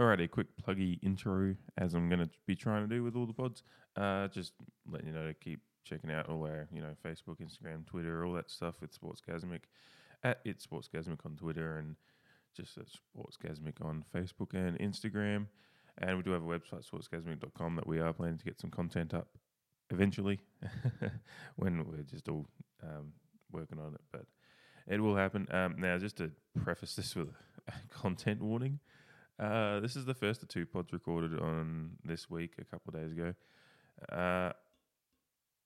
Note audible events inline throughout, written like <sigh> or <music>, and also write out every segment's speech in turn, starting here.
Alrighty, a quick pluggy intro as I'm going to be trying to do with all the pods. Uh, just letting you know to keep checking out all our, you know, Facebook, Instagram, Twitter, all that stuff with Sportsgasmic at it's Sportsgasmic on Twitter and just at Sportsgasmic on Facebook and Instagram. And we do have a website, sportsgasmic.com, that we are planning to get some content up eventually <laughs> when we're just all um, working on it. But it will happen. Um, now, just to preface this with a <laughs> content warning, uh, this is the first of two pods recorded on this week, a couple days ago. Uh,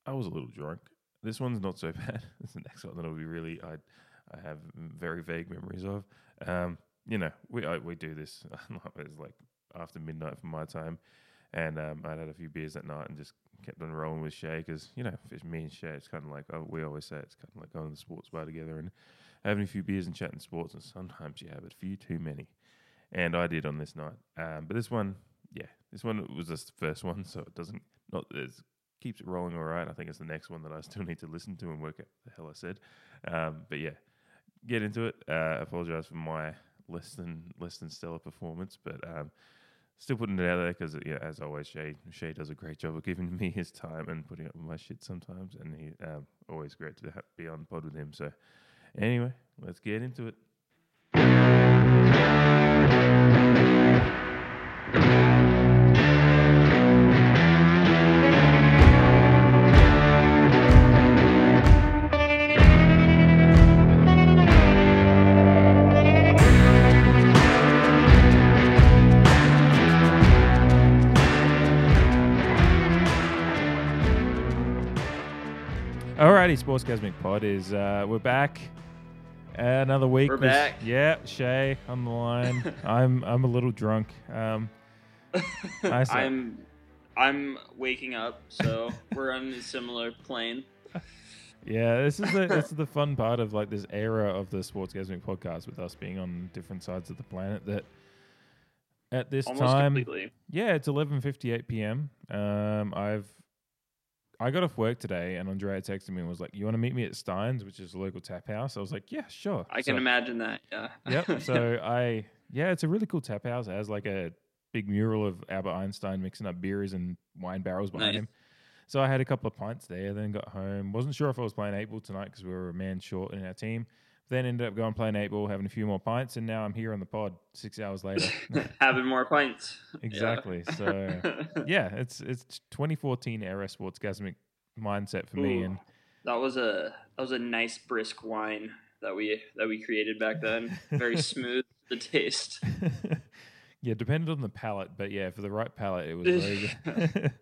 I was a little drunk. This one's not so <laughs> bad. This the next one that I'll be really I I have very vague memories of. Um, you know, we I, we do this. <laughs> it's like after midnight for my time, and um, I'd had a few beers that night and just kept on rolling with Shay because you know, it's me and Shay, it's kind of like oh, we always say it's kind of like going to the sports bar together and having a few beers and chatting sports. And sometimes you have a few too many, and I did on this night. Um, but this one, yeah, this one was just the first one, so it doesn't not it keeps it rolling all right. I think it's the next one that I still need to listen to and work out the hell I said. Um, but yeah, get into it. Uh, apologize for my less than less than stellar performance, but um, still putting it out there because yeah, as always, Shay Shay does a great job of giving me his time and putting up with my shit sometimes, and he um, always great to be on pod with him. So anyway, let's get into it. Alrighty, Sportsgasmic Pod is uh, we're back. Another week. We're was- back. Yeah, Shay on the line. <laughs> I'm I'm a little drunk. Um, <laughs> I'm I'm waking up, so we're on a similar plane. yeah, this is the this is the fun part of like this era of the sports Sportsgasmic podcast with us being on different sides of the planet. That at this Almost time, completely. Yeah, it's eleven fifty eight p.m. Um, I've I got off work today, and Andrea texted me and was like, "You want to meet me at Stein's, which is a local tap house?" I was like, "Yeah, sure." I can imagine that. Yeah. Yep. <laughs> So I yeah, it's a really cool tap house. It has like a big mural of Albert Einstein mixing up beers and wine barrels behind Nice. him. So I had a couple of pints there, then got home. Wasn't sure if I was playing eight ball tonight because we were a man short in our team. Then ended up going playing eight ball, having a few more pints, and now I'm here on the pod six hours later. <laughs> Having more pints. <laughs> Yeah. exactly. So <laughs> yeah, it's it's 2014 era sportsgasmic mindset for me, and that was a that was a nice brisk wine that we that we created back then. Very smooth the taste. yeah, depended on the palate, but yeah, for the right palate, it was very good.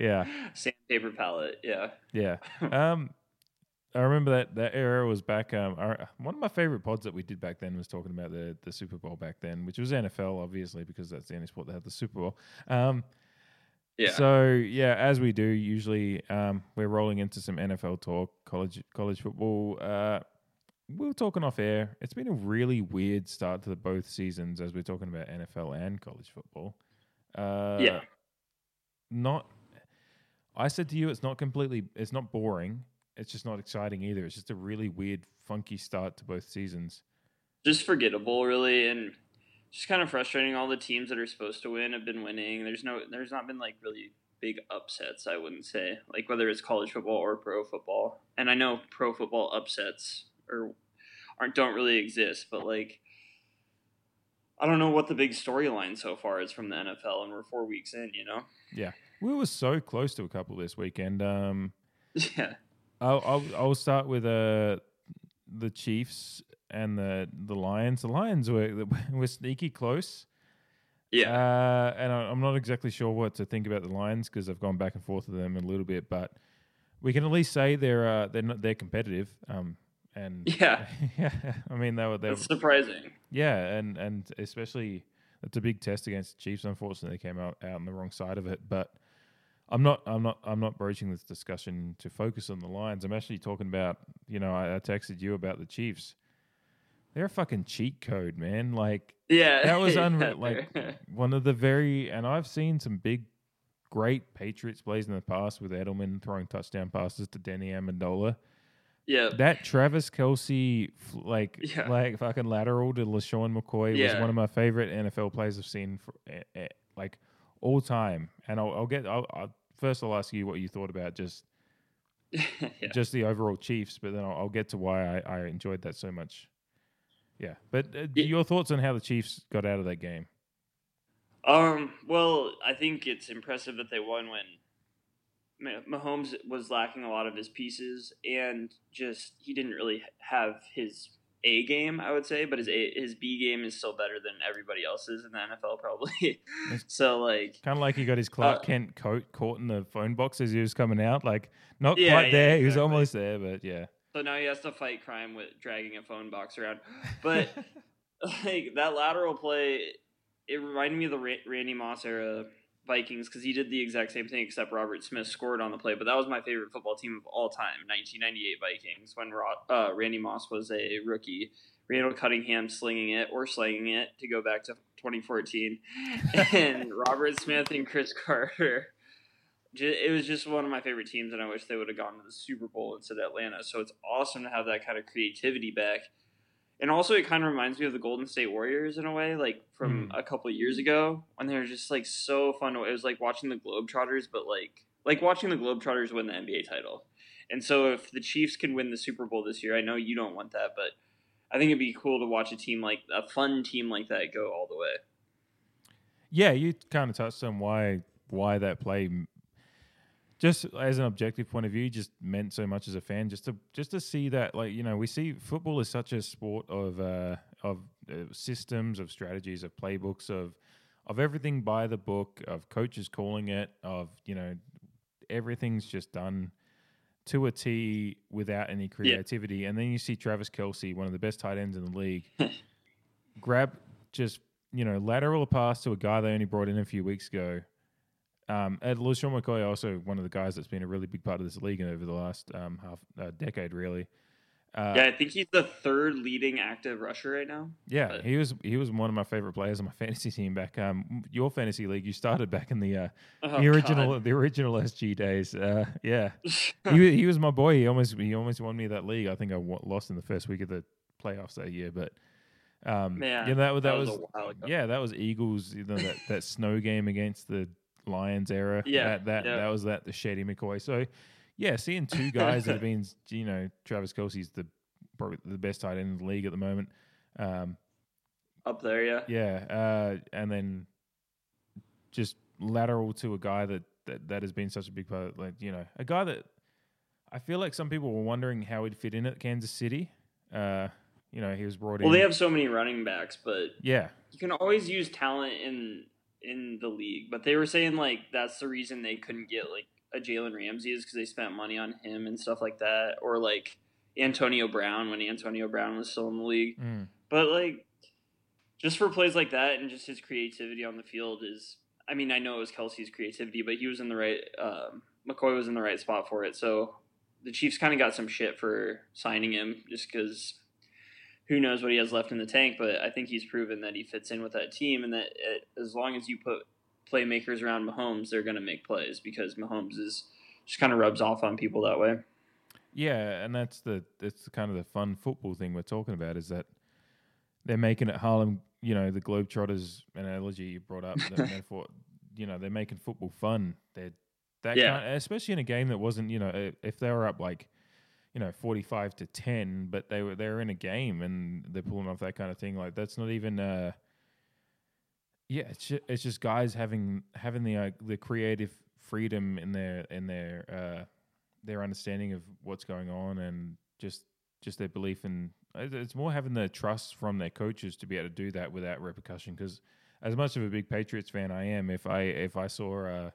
yeah, Sandpaper palate. Yeah. yeah. Um, I remember that that era was back. Um, our, one of my favorite pods that we did back then was talking about the the Super Bowl back then, which was NFL, obviously, because that's the only sport that had the Super Bowl. Um, Yeah. So yeah, as we do usually, um, we're rolling into some NFL talk, college college football. Uh, we are talking off air. It's been a really weird start to the both seasons as we're talking about NFL and college football. Uh, Yeah. Not. I said to you, it's not completely. It's not boring. It's just not exciting either. It's just a really weird, funky start to both seasons. just forgettable really and just kind of frustrating all the teams that are supposed to win have been winning there's no there's not been like really big upsets i wouldn't say like whether it's college football or pro football and i know pro football upsets or aren't don't really exist but like i don't know what the big storyline so far is from the nfl and we're four weeks in you know Yeah, We were so close to a couple this weekend. Um, <laughs> yeah I'll, I'll I'll start with uh the Chiefs and the the Lions. The Lions were <laughs> were sneaky close. yeah Uh, and I, I'm not exactly sure what to think about the Lions because I've gone back and forth with them a little bit, but we can at least say they're uh, they're not, they're competitive. Um, and Yeah. <laughs> yeah. I mean they were they were, surprising yeah, and and especially it's a big test against the Chiefs. Unfortunately, they came out out on the wrong side of it, but. I'm not. I'm not. I'm not broaching this discussion to focus on the Lions. I'm actually talking about. You know, I, I texted you about the Chiefs. They're a fucking cheat code, man. Like yeah that was <laughs> Yeah, unreal. Like <laughs> one of the very, and I've seen some big, great Patriots plays in the past with Edelman throwing touchdown passes to Danny Amendola. Yeah. that Travis Kelce like <laughs> Yeah. like fucking lateral to LeSean McCoy was one of my favorite NFL plays I've seen for eh, eh, like all time. And I'll, I'll get I'll, I'll first I'll ask you what you thought about just <laughs> yeah. just the overall Chiefs, but then I'll, I'll get to why I, I enjoyed that so much. Yeah, but uh, Yeah. your thoughts on how the Chiefs got out of that game? Um. Well, I think it's impressive that they won when Ma- Mahomes was lacking a lot of his pieces, and just he didn't really have his A game, I would say, but his A, his B game is still better than everybody else's in the NFL, probably. <laughs> so like, Kind of like he got his Clark Uh, Kent coat caught in the phone box as he was coming out. Like not Yeah, quite yeah, there. He was almost there, but yeah. so now he has to fight crime with dragging a phone box around. But <laughs> <laughs> like that lateral play, it reminded me of the Ra- Randy Moss era Vikings because he did the exact same thing except Robert Smith scored on the play. But that was my favorite football team of all time, 1998 Vikings, when Ro- uh, Randy Moss was a rookie. Randall Cunningham slinging it or slanging it to go back to 2014, <laughs> and Robert Smith and Cris Carter. It was just one of my favorite teams, and I wish they would have gone to the Super Bowl instead of Atlanta. So it's awesome to have that kind of creativity back. And also, it kind of reminds me of the Golden State Warriors in a way, like from hmm. a couple years ago when they were just like so fun. It was like watching the Globetrotters, but like like watching the Globetrotters win the NBA title. And so, if the Chiefs can win the Super Bowl this year, I know you don't want that, but I think it'd be cool to watch a team like a fun team like that go all the way. Yeah, you kind of touched on why why that play, just as an objective point of view, just meant so much as a fan. Just to just to see that, like you know, we see football is such a sport of uh, of uh, systems, of strategies, of playbooks, of of everything by the book, of coaches calling it, of you know, everything's just done to a T without any creativity. And then you see Travis Kelce, one of the best tight ends in the league, <laughs> grab just you know lateral pass to a guy they only brought in a few weeks ago. Um, and LeSean McCoy, also one of the guys that's been a really big part of this league over the last um, half uh, decade, really. Uh, yeah, I think he's the third leading active rusher right now. yeah, but- he was he was one of my favorite players on my <laughs> fantasy team back. Um, your fantasy league, you started back in the uh, Oh, the original God. the original SG days. Uh, yeah, <laughs> he, he was my boy. He almost he almost won me that league. I think I lost in the first week of the playoffs that year, but um, Man, yeah, that, that, that was, was a while ago. yeah, that was Eagles. You know, that that snow game against the Lions era. Yeah, that that, yeah. that was that the Shady McCoy. So yeah, seeing two <laughs> guys that have been, you know, Travis Kelce's the probably the best tight end in the league at the moment. Um, Up there, yeah. yeah, uh, and then just lateral to a guy that, that that has been such a big part. Like you know, a guy that I feel like some people were wondering how he'd fit in at Kansas City. Uh, you know, he was brought Well, in. Well, they have so many running backs, but yeah, you can always use talent in in the league. But they were saying like that's the reason they couldn't get like a Jalen Ramsey is because they spent money on him and stuff like that, or like Antonio Brown when Antonio Brown was still in the league. Mm. But like, just for plays like that and just his creativity on the field is. I mean, I know it was Kelce's creativity, but he was in the right. Um, McCoy was in the right spot for it. So the Chiefs kind of got some shit for signing him, just because who knows what he has left in the tank. But I think he's proven that he fits in with that team, and that it, as long as you put playmakers around Mahomes, they're going to make plays because Mahomes is just kind of rubs off on people that way. Yeah, and that's the that's kind of the fun football thing we're talking about is that they're making it Harlem. You know, the Globetrotters analogy you brought up, <laughs> metaphor. You know, they're making football fun. They're that Yeah. kind, especially in a game that wasn't. You know, eh, if they were up like, you know, forty-five to ten, but they were they were in a game and they're pulling off that kind of thing. Like that's not even. Uh, yeah, it's just, it's just guys having having the uh, the creative freedom in their in their uh, their understanding of what's going on and just just their belief in it's more having the trust from their coaches to be able to do that without repercussion because as much of a big Patriots fan I am if I if I saw uh,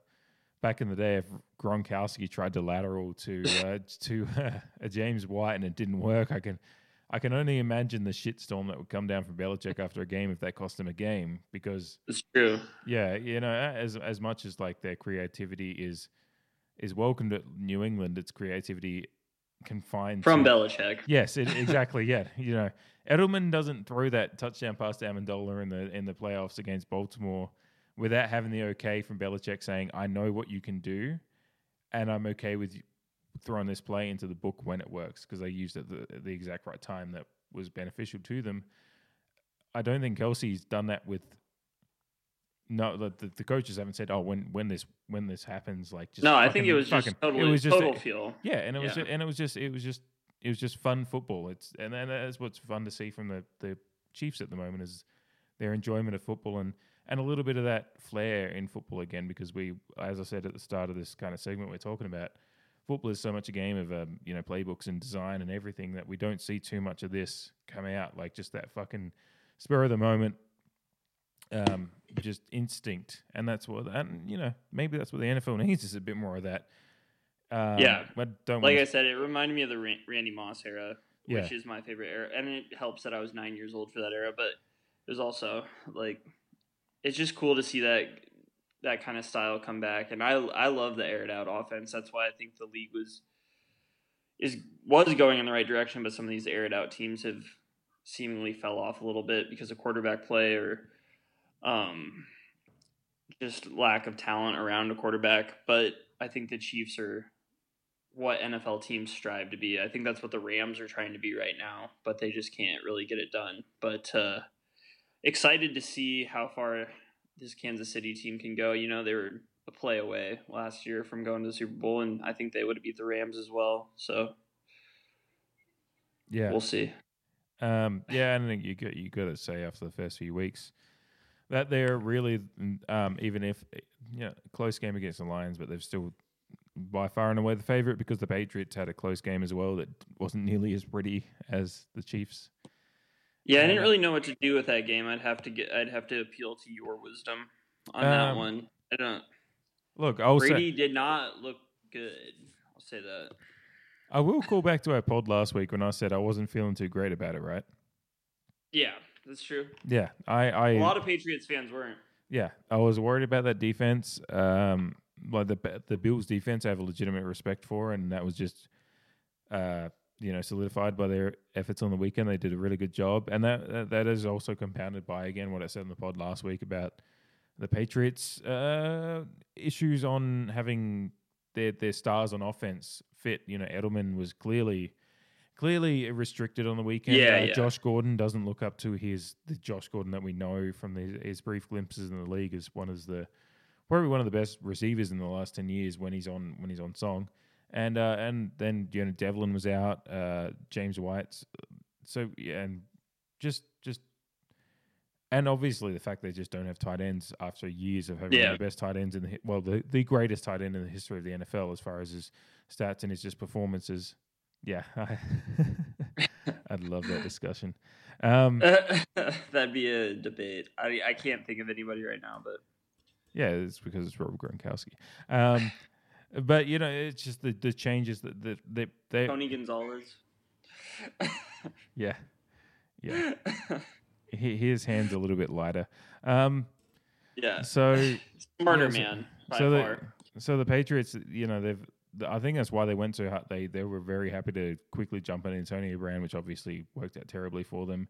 back in the day if Gronkowski tried to lateral to <laughs> uh, to a James White and it didn't work I can I can only imagine the shitstorm that would come down from Belichick after a game if that cost him a game because It's true. yeah, you know, as as much as like their creativity is is welcomed at New England, its creativity confined From to, Belichick. Yes, it, <laughs> exactly. yeah, you know, Edelman doesn't throw that touchdown pass to Amendola in the in the playoffs against Baltimore without having the okay from Belichick saying, "I know what you can do, and I'm okay with throwing this play into the book when it works because they used it the the exact right time that was beneficial to them. I don't think Kelce's done that with. No, the, the, coaches haven't said, "Oh, when when this when this happens, like just no, I think it was fucking- just totally it was just total feel. yeah, and it was Yeah. ju- and it was just it was just it was just fun football. It's and, and that's what's fun to see from the the Chiefs at the moment is their enjoyment of football and and a little bit of that flair in football again because we, as I said at the start of this kind of segment we're talking about, football is so much a game of um, you know playbooks and design and everything that we don't see too much of this come out like just that fucking spur of the moment. Um, just instinct, and that's what, and you know, maybe that's what the NFL needs is a bit more of that. Um, Yeah. but don't Like I said, it reminded me of the Ran- Randy Moss era, Yeah. which is my favorite era, and it helps that I was nine years old for that era. But it was also like, it's just cool to see that that kind of style come back, and I I love the aired out offense. That's why I think the league was is was going in the right direction, but some of these aired out teams have seemingly fell off a little bit because of quarterback play or um just lack of talent around a quarterback. But I think the Chiefs are what NFL teams strive to be. I think that's what the Rams are trying to be right now, but they just can't really get it done. But uh, excited to see how far this Kansas City team can go. You know, they were a play away last year from going to the Super Bowl, and I think they would have beat the Rams as well. So yeah, we'll see. Um, yeah, and I think you got you got to say after the first few weeks that they're really, um, even if you know, close game against the Lions, but they've still by far and away the favorite because the Patriots had a close game as well that wasn't nearly as pretty as the Chiefs. Yeah, I didn't really know what to do with that game. I'd have to get. I'd have to appeal to your wisdom on that Um, one. I don't. Look, I'll Brady say did not look good. I'll say that. I will call back to our pod last week when I said I wasn't feeling too great about it. Right? Yeah, that's true. Yeah, I, I A lot of Patriots fans weren't. Yeah, I was worried about that defense. Um, like the the Bills' defense, I have a legitimate respect for, and that was just, uh, you know, solidified by their efforts on the weekend. They did a really good job, and that that, is also compounded by again what I said in the pod last week about the Patriots' uh, issues on having their their stars on offense fit. You know, Edelman was clearly clearly restricted on the weekend. Yeah, Uh, yeah. Josh Gordon doesn't look up to his the Josh Gordon that we know from the, his brief glimpses in the league as one of the probably one of the best receivers in the last ten years when he's on when he's on song. And uh, and then you know Develin was out, uh, James White. So yeah, and just just and obviously the fact they just don't have tight ends after years of having Yeah. the best tight ends in the well the the greatest tight end in the history of the NFL as far as his stats and his just performances. Yeah, <laughs> I, I'd love that discussion. Um, <laughs> That'd be a debate. I I can't think of anybody right now, but yeah, it's because it's Rob Gronkowski. Um, but you know, it's just the, the changes that that they, they Tony Gonzalez. <laughs> yeah yeah he, his hands a little bit lighter. Um, yeah, so <laughs> smarter yeah, so- man by so the, far. so the Patriots, you know, they've. I think that's why they went so hard. They they were very happy to quickly jump on Antonio Brown, which obviously worked out terribly for them,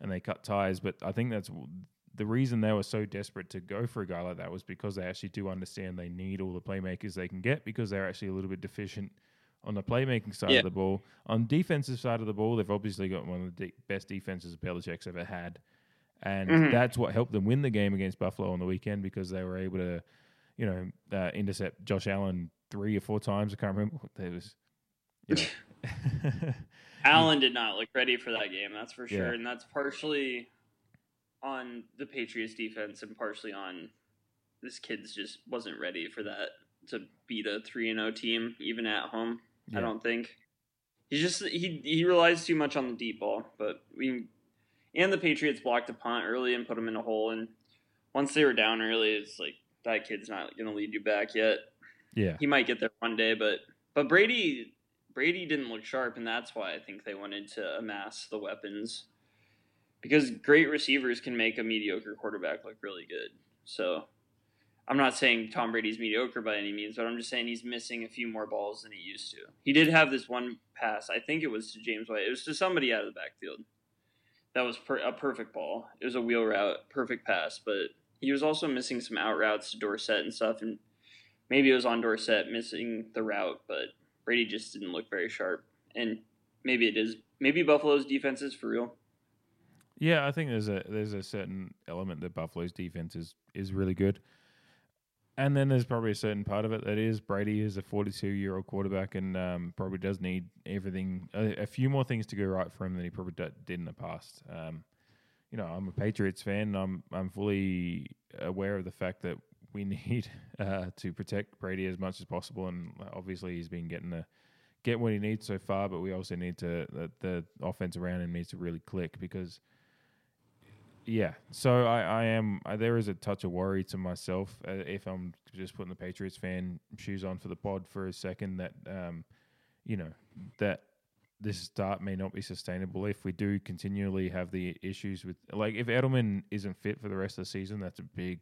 and they cut ties. But I think that's the reason they were so desperate to go for a guy like that was because they actually do understand they need all the playmakers they can get because they're actually a little bit deficient on the playmaking side Yeah. of the ball. On defensive side of the ball, they've obviously got one of the de- best defenses Belichick's ever had, and Mhm. that's what helped them win the game against Buffalo on the weekend because they were able to, you know, uh, intercept Josh Allen three or four times. I can't remember. what There was, you know. <laughs> Allen did not look ready for that game, that's for sure, Yeah. and that's partially on the Patriots defense and partially on this kid's just wasn't ready for that to beat a three and zero team even at home. Yeah. I don't think he's just he he relies too much on the deep ball, but we and the Patriots blocked a punt early and put him in a hole, and once they were down early, it's like that kid's not going to lead you back yet yeah, he might get there one day, but but Brady Brady didn't look sharp, and that's why I think they wanted to amass the weapons because great receivers can make a mediocre quarterback look really good. So I'm not saying Tom Brady's mediocre by any means, but I'm just saying he's missing a few more balls than he used to. He did have this one pass, I think it was to James White. It was to somebody out of the backfield. That was per- a perfect ball. It was a wheel route, perfect pass, but he was also missing some out routes to Dorsett and stuff, and maybe it was on Dorsett missing the route, but Brady just didn't look very sharp, and maybe it is maybe Buffalo's defense is for real. Yeah, I think there's a there's a certain element that Buffalo's defense is is really good. And then there's probably a certain part of it that is Brady is a 42 year old quarterback and um, probably does need everything, a, a, few more things to go right for him than he probably did in the past. Um, you know, I'm a Patriots fan. I'm I'm fully aware of the fact that we <laughs> need uh, to protect Brady as much as possible, and obviously he's been getting the get what he needs so far. But we also need to the, the offense around him needs to really click because yeah, so I, I am. I, there is a touch of worry to myself uh, if I'm just putting the Patriots fan shoes on for the pod for a second. That um, you know that this start may not be sustainable if we do continually have the issues with like if Edelman isn't fit for the rest of the season. That's a big,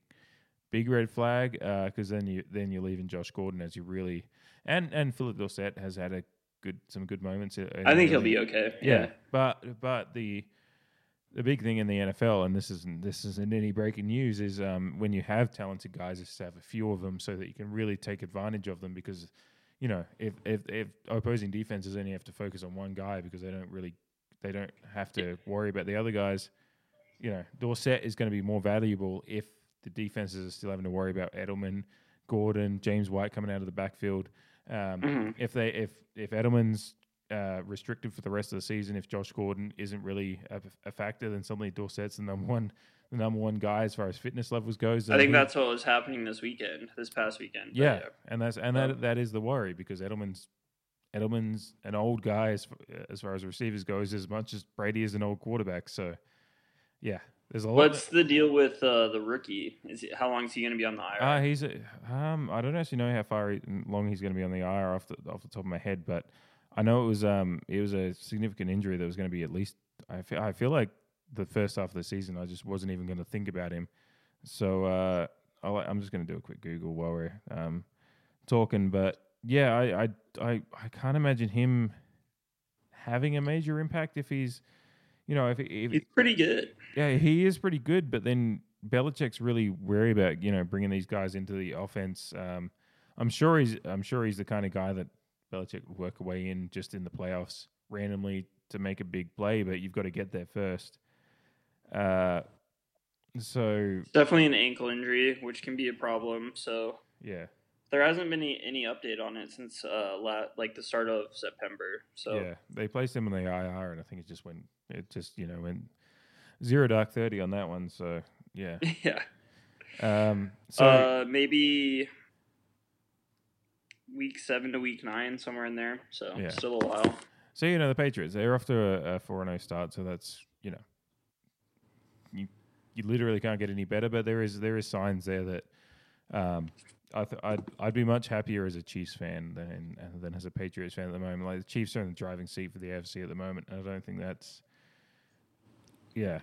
big red flag because uh, then you then you're leaving Josh Gordon as you really and and Phillip Dorsett has had a good some good moments. Uh, I think he'll be okay. Yeah, yeah, but but the the big thing in the NFL, and this isn't this isn't any breaking news, is um, when you have talented guys, is to have a few of them so that you can really take advantage of them. Because you know, if if, if opposing defenses only have to focus on one guy because they don't really they don't have to worry about the other guys. You know, Dorsett is going to be more valuable if the defenses are still having to worry about Edelman, Gordon, James White coming out of the backfield. Um, mm-hmm. If they if if Edelman's uh, restricted for the rest of the season if Josh Gordon isn't really a, a, factor. Then suddenly Dorsett's the number one, the number one guy as far as fitness levels goes. I think he, that's what was happening this weekend, this past weekend. Yeah, yeah, and that's and that that is the worry because Edelman's Edelman's an old guy as as far as receivers goes, as much as Brady is an old quarterback. So, yeah, there's a lot. What's the deal with uh, the rookie? Is he, how long is he going to be on the IR? Uh, he's um, I don't actually know how far he, long he's going to be on the IR off the off the top of my head, but I know it was um it was a significant injury that was going to be at least. I feel I feel like the first half of the season I just wasn't even going to think about him. So uh, i am just going to do a quick Google while we're um, talking. But yeah, I I I, I can't imagine him having a major impact if he's you know if, if he's pretty good. Yeah, he is pretty good. But then Belichick's really wary about you know bringing these guys into the offense. Um, I'm sure he's I'm sure he's the kind of guy that Belichick will work a way in just in the playoffs randomly to make a big play, but you've got to get there first. Uh, so definitely an ankle injury, which can be a problem. So yeah, there hasn't been any, any update on it since uh la- like the start of September. So yeah, they placed him in the IR, and I think it just went it just you know went zero dark thirty on that one. So yeah, <laughs> yeah. Um, so uh, maybe week seven to week nine, somewhere in there. So yeah. still a while. So you know the Patriots, they're off to a four and zero oh start. So that's you know you you literally can't get any better. But there is there is signs there that um, I th- I'd I'd be much happier as a Chiefs fan than than as a Patriots fan at the moment. Like the Chiefs are in the driving seat for the AFC at the moment, and I don't think that's yeah.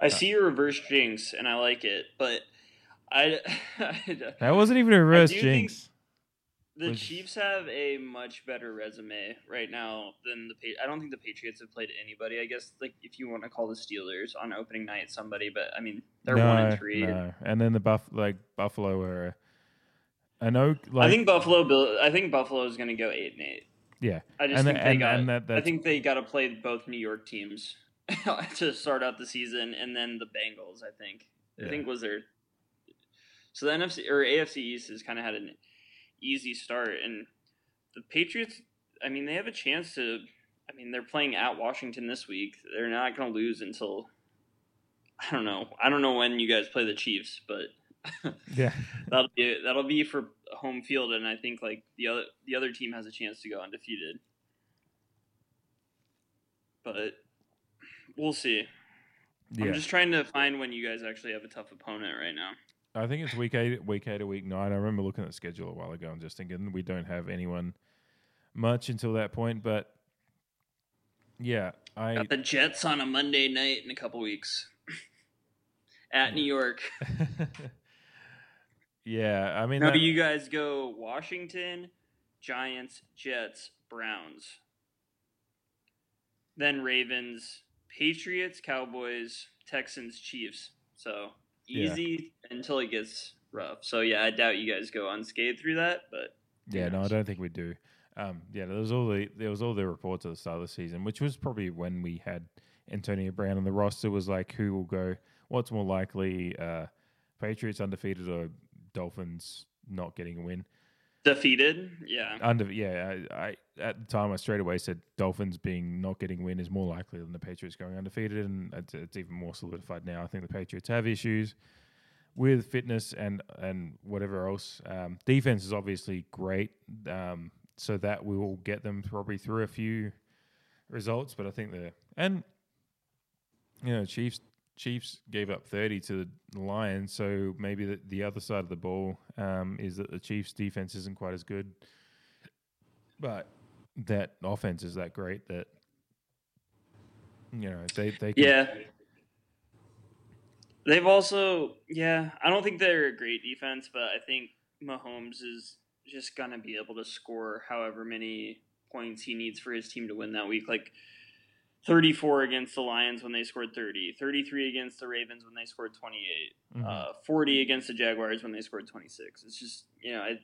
I uh, see your reverse jinx, and I like it, but I, <laughs> that wasn't even a reverse jinx. The Chiefs have a much better resume right now than the. I don't think the Patriots have played anybody. I guess like if you want to call the Steelers on opening night somebody, but I mean they're no, one and three. No. And then the buff like Buffalo are. I know. Like, I think Buffalo. I think Buffalo is going to go eight and eight. Yeah, I just and think the, they and, got. And I think they got to play both New York teams <laughs> to start out the season, and then the Bengals. I think. Yeah. I think was their. So the NFC or AFC East has kind of had an easy start. And the Patriots, I mean, they have a chance to. I mean, they're playing at Washington this week. They're not going to lose until I don't know. I don't know when you guys play the Chiefs, but <laughs> yeah, that'll be that'll be for home field, and I think like the other the other team has a chance to go undefeated. But we'll see. Yeah. I'm just trying to find when you guys actually have a tough opponent right now. I think it's week eight, week eight or week nine. I remember looking at the schedule a while ago and just thinking we don't have anyone much until that point. But yeah, I got the Jets on a Monday night in a couple weeks <laughs> at New York. <laughs> yeah, I mean, now that... you guys go Washington, Giants, Jets, Browns, then Ravens, Patriots, Cowboys, Texans, Chiefs. So easy yeah. until it gets rough. So yeah, I doubt you guys go unscathed through that, but yeah, no, I don't think we do. Um, yeah, there was all the there was all the reports at the start of the season, which was probably when we had Antonio Brown on the roster. Was like who will go? What's more likely? Uh, Patriots undefeated or Dolphins not getting a win? Defeated, yeah. Under yeah, I, I at the time I straight away said Dolphins being not getting win is more likely than the Patriots going undefeated, and it's, it's even more solidified now. I think the Patriots have issues with fitness and and whatever else. Um, defense is obviously great, um, so that we will get them probably through a few results. But I think the and you know Chiefs Chiefs gave up thirty to the Lions, so maybe the, the other side of the ball um, is that the Chiefs defense isn't quite as good, but that offense is that great that you know they they can, Yeah. They've also, yeah, I don't think they're a great defense, but I think Mahomes is just to be able to score however many points he needs for his team to win that week. Like 34 against the Lions when they scored 30, 33 against the Ravens when they scored 28, Mhm. uh, 40 against the Jaguars when they scored 26. It's just, you know, it,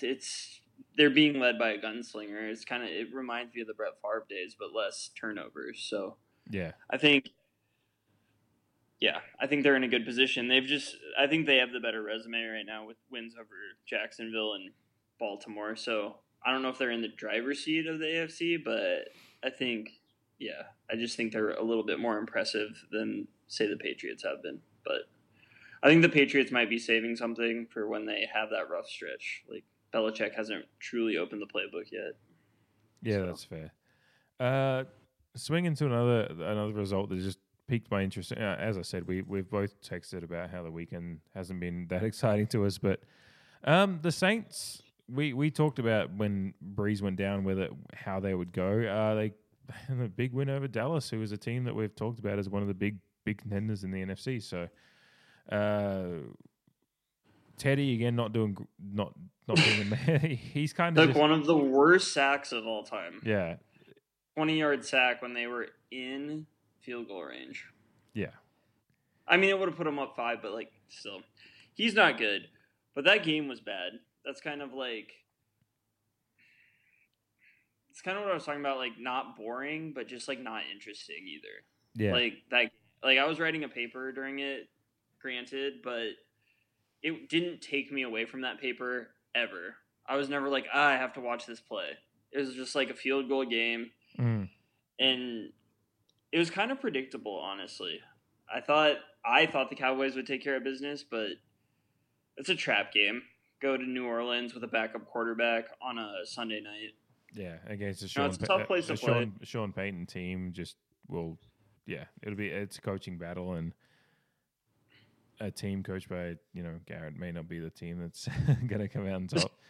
it's they're being led by a gunslinger. It's kind of it reminds me of the Brett Favre days, but less turnovers. So yeah I think, yeah, I think they're in a good position. They've just, I think they have the better resume right now with wins over Jacksonville and Baltimore. So I don't know if they're in the driver's seat of the AFC, but I think, yeah, I just think they're a little bit more impressive than say the Patriots have been. But I think the Patriots might be saving something for when they have that rough stretch. Like Belichick hasn't truly opened the playbook yet. Yeah, So- that's fair. Uh, swinging to another another result that just piqued my interest. Uh, as I said, we we've both texted about how the weekend hasn't been <laughs> that exciting to us, but um, the Saints. We we talked about when Brees went down with it, how they would go. Uh, they <laughs> had a big win over Dallas, who is a team that we've talked about as one of the big big contenders in the NFC. So, uh, Teddy again not doing not not doing. <laughs> he's kind of Took one of the worst sacks of all time. yeah 20 yard sack when they were in field goal range. yeah. I mean, it would have put him up five, but like, still, he's not good. But that game was bad. That's kind of like, it's kind of what I was talking about, like not boring, but just like not interesting either. Yeah, Like that, like I was writing a paper during it, granted, but it didn't take me away from that paper ever. I was never like, ah, I have to watch this play. It was just like a field goal game Mm. and it was kind of predictable, honestly. I thought I thought the Cowboys would take care of business, but it's a trap game. Go to New Orleans with a backup quarterback on a Sunday night. Yeah, against No, Sean, it's a tough uh, place to a play. Sean, Sean Payton team. Just will, yeah, it'll be it's a coaching battle and a team coached by you know Garrett may not be the team that's <laughs> gonna come out on top. <laughs>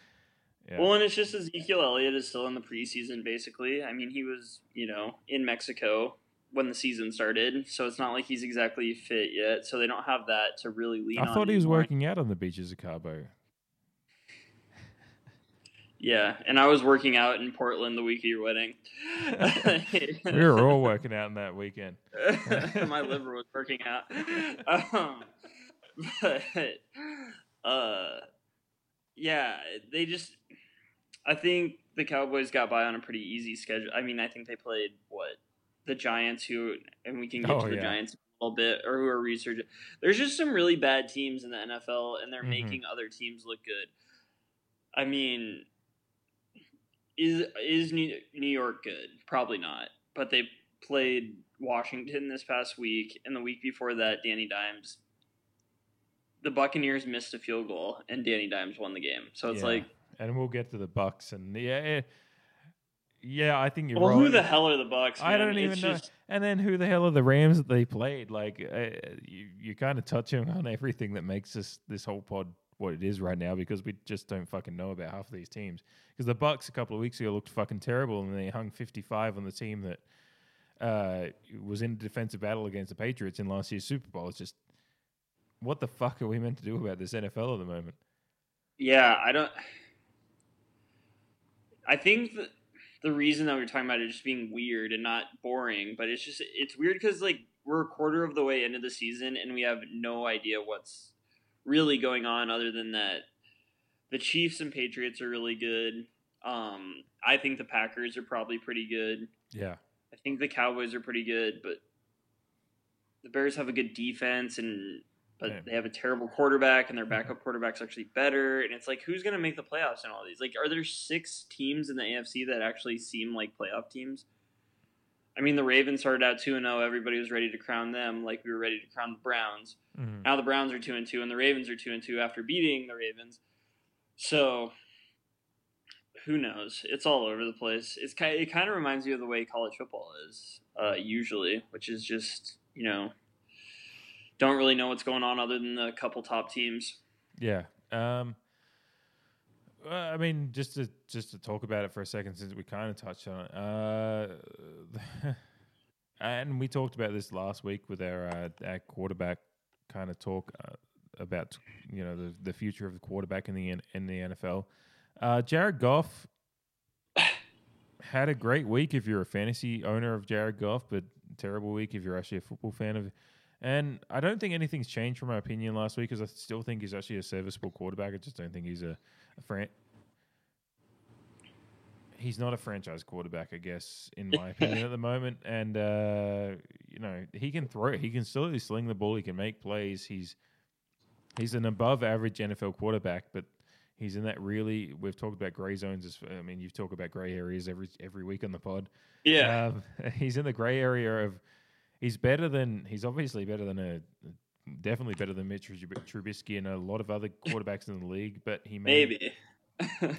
Yeah, Well, and it's just Ezekiel Elliott is still in the preseason, basically. I mean, he was, you know, in Mexico when the season started, so it's not like he's exactly fit yet. So they don't have that to really lean on. I thought he was anymore. working out on the beaches of Cabo. Yeah, and I was working out in Portland the week of your wedding. we were all working out in that weekend. <laughs> my liver was working out. Um, but uh, yeah, they just. I think the Cowboys got by on a pretty easy schedule. I mean, I think they played what the Giants, who, and we can get Oh, to the yeah. Giants a little bit, or who are researching. There's just some really bad teams in the NFL, and they're Mhm. making other teams look good. I mean, is is New New York good? Probably not. But they played Washington this past week, and the week before that, Danny Dimes. The Buccaneers missed a field goal, and Danny Dimes won the game. So it's Yeah. like, And we'll get to the Bucks and yeah, yeah, yeah. I think you're well, right. who the hell are the Bucks? I don't even It's know. just- And then who the hell are the Rams that they played? Like uh, you, you're kind of touching on everything that makes this this whole pod what it is right now because we just don't fucking know about half of these teams. Because the Bucks a couple of weeks ago looked fucking terrible, and they hung 55 on the team that uh, was in a defensive battle against the Patriots in last year's Super Bowl. It's just what the fuck are we meant to do about this NFL at the moment? Yeah, I don't. I think the, the reason that we're talking about it just being weird and not boring, but it's just it's weird because like we're a quarter of the way into the season and we have no idea what's really going on other than that the Chiefs and Patriots are really good. Um, I think the Packers are probably pretty good. Yeah. I think the Cowboys are pretty good, but the Bears have a good defense and but Yeah. they have a terrible quarterback and their backup quarterback's actually better and it's like who's going to make the playoffs in all these? Like are there 6 teams in the AFC that actually seem like playoff teams? I mean, the Ravens started out 2 and 0, everybody was ready to crown them like we were ready to crown the Browns. Mhm. Now the Browns are 2 and 2 and the Ravens are 2 and 2 after beating the Ravens. So who knows? It's all over the place. It's kind. It kind of reminds you of the way college football is uh, usually, which is just you know, don't really know what's going on other than the couple top teams. Yeah. Um, I mean, just to just to talk about it for a second, since we kind of touched on it, uh, <laughs> and we talked about this last week with our uh, our quarterback kind of talk uh, about you know the the future of the quarterback in the in the NFL. Uh, Jared Goff had a great week if you're a fantasy owner of Jared Goff, but terrible week if you're actually a football fan of and I don't think anything's changed from my opinion last week because I still think he's actually a serviceable quarterback. I just don't think he's a, a fran- He's not a franchise quarterback, I guess, in my opinion at the moment. And uh, you know, he can throw. He can still sling the ball. He can make plays. He's he's an above average NFL quarterback, but he's in that really. We've talked about gray zones. As, I mean, you've talked about gray areas every every week on the pod. Yeah, Um, <laughs> he's in the grey area of. He's better than. He's obviously better than a. Definitely better than Mitch Trubisky and a lot of other quarterbacks in the league, but he may, maybe. <laughs>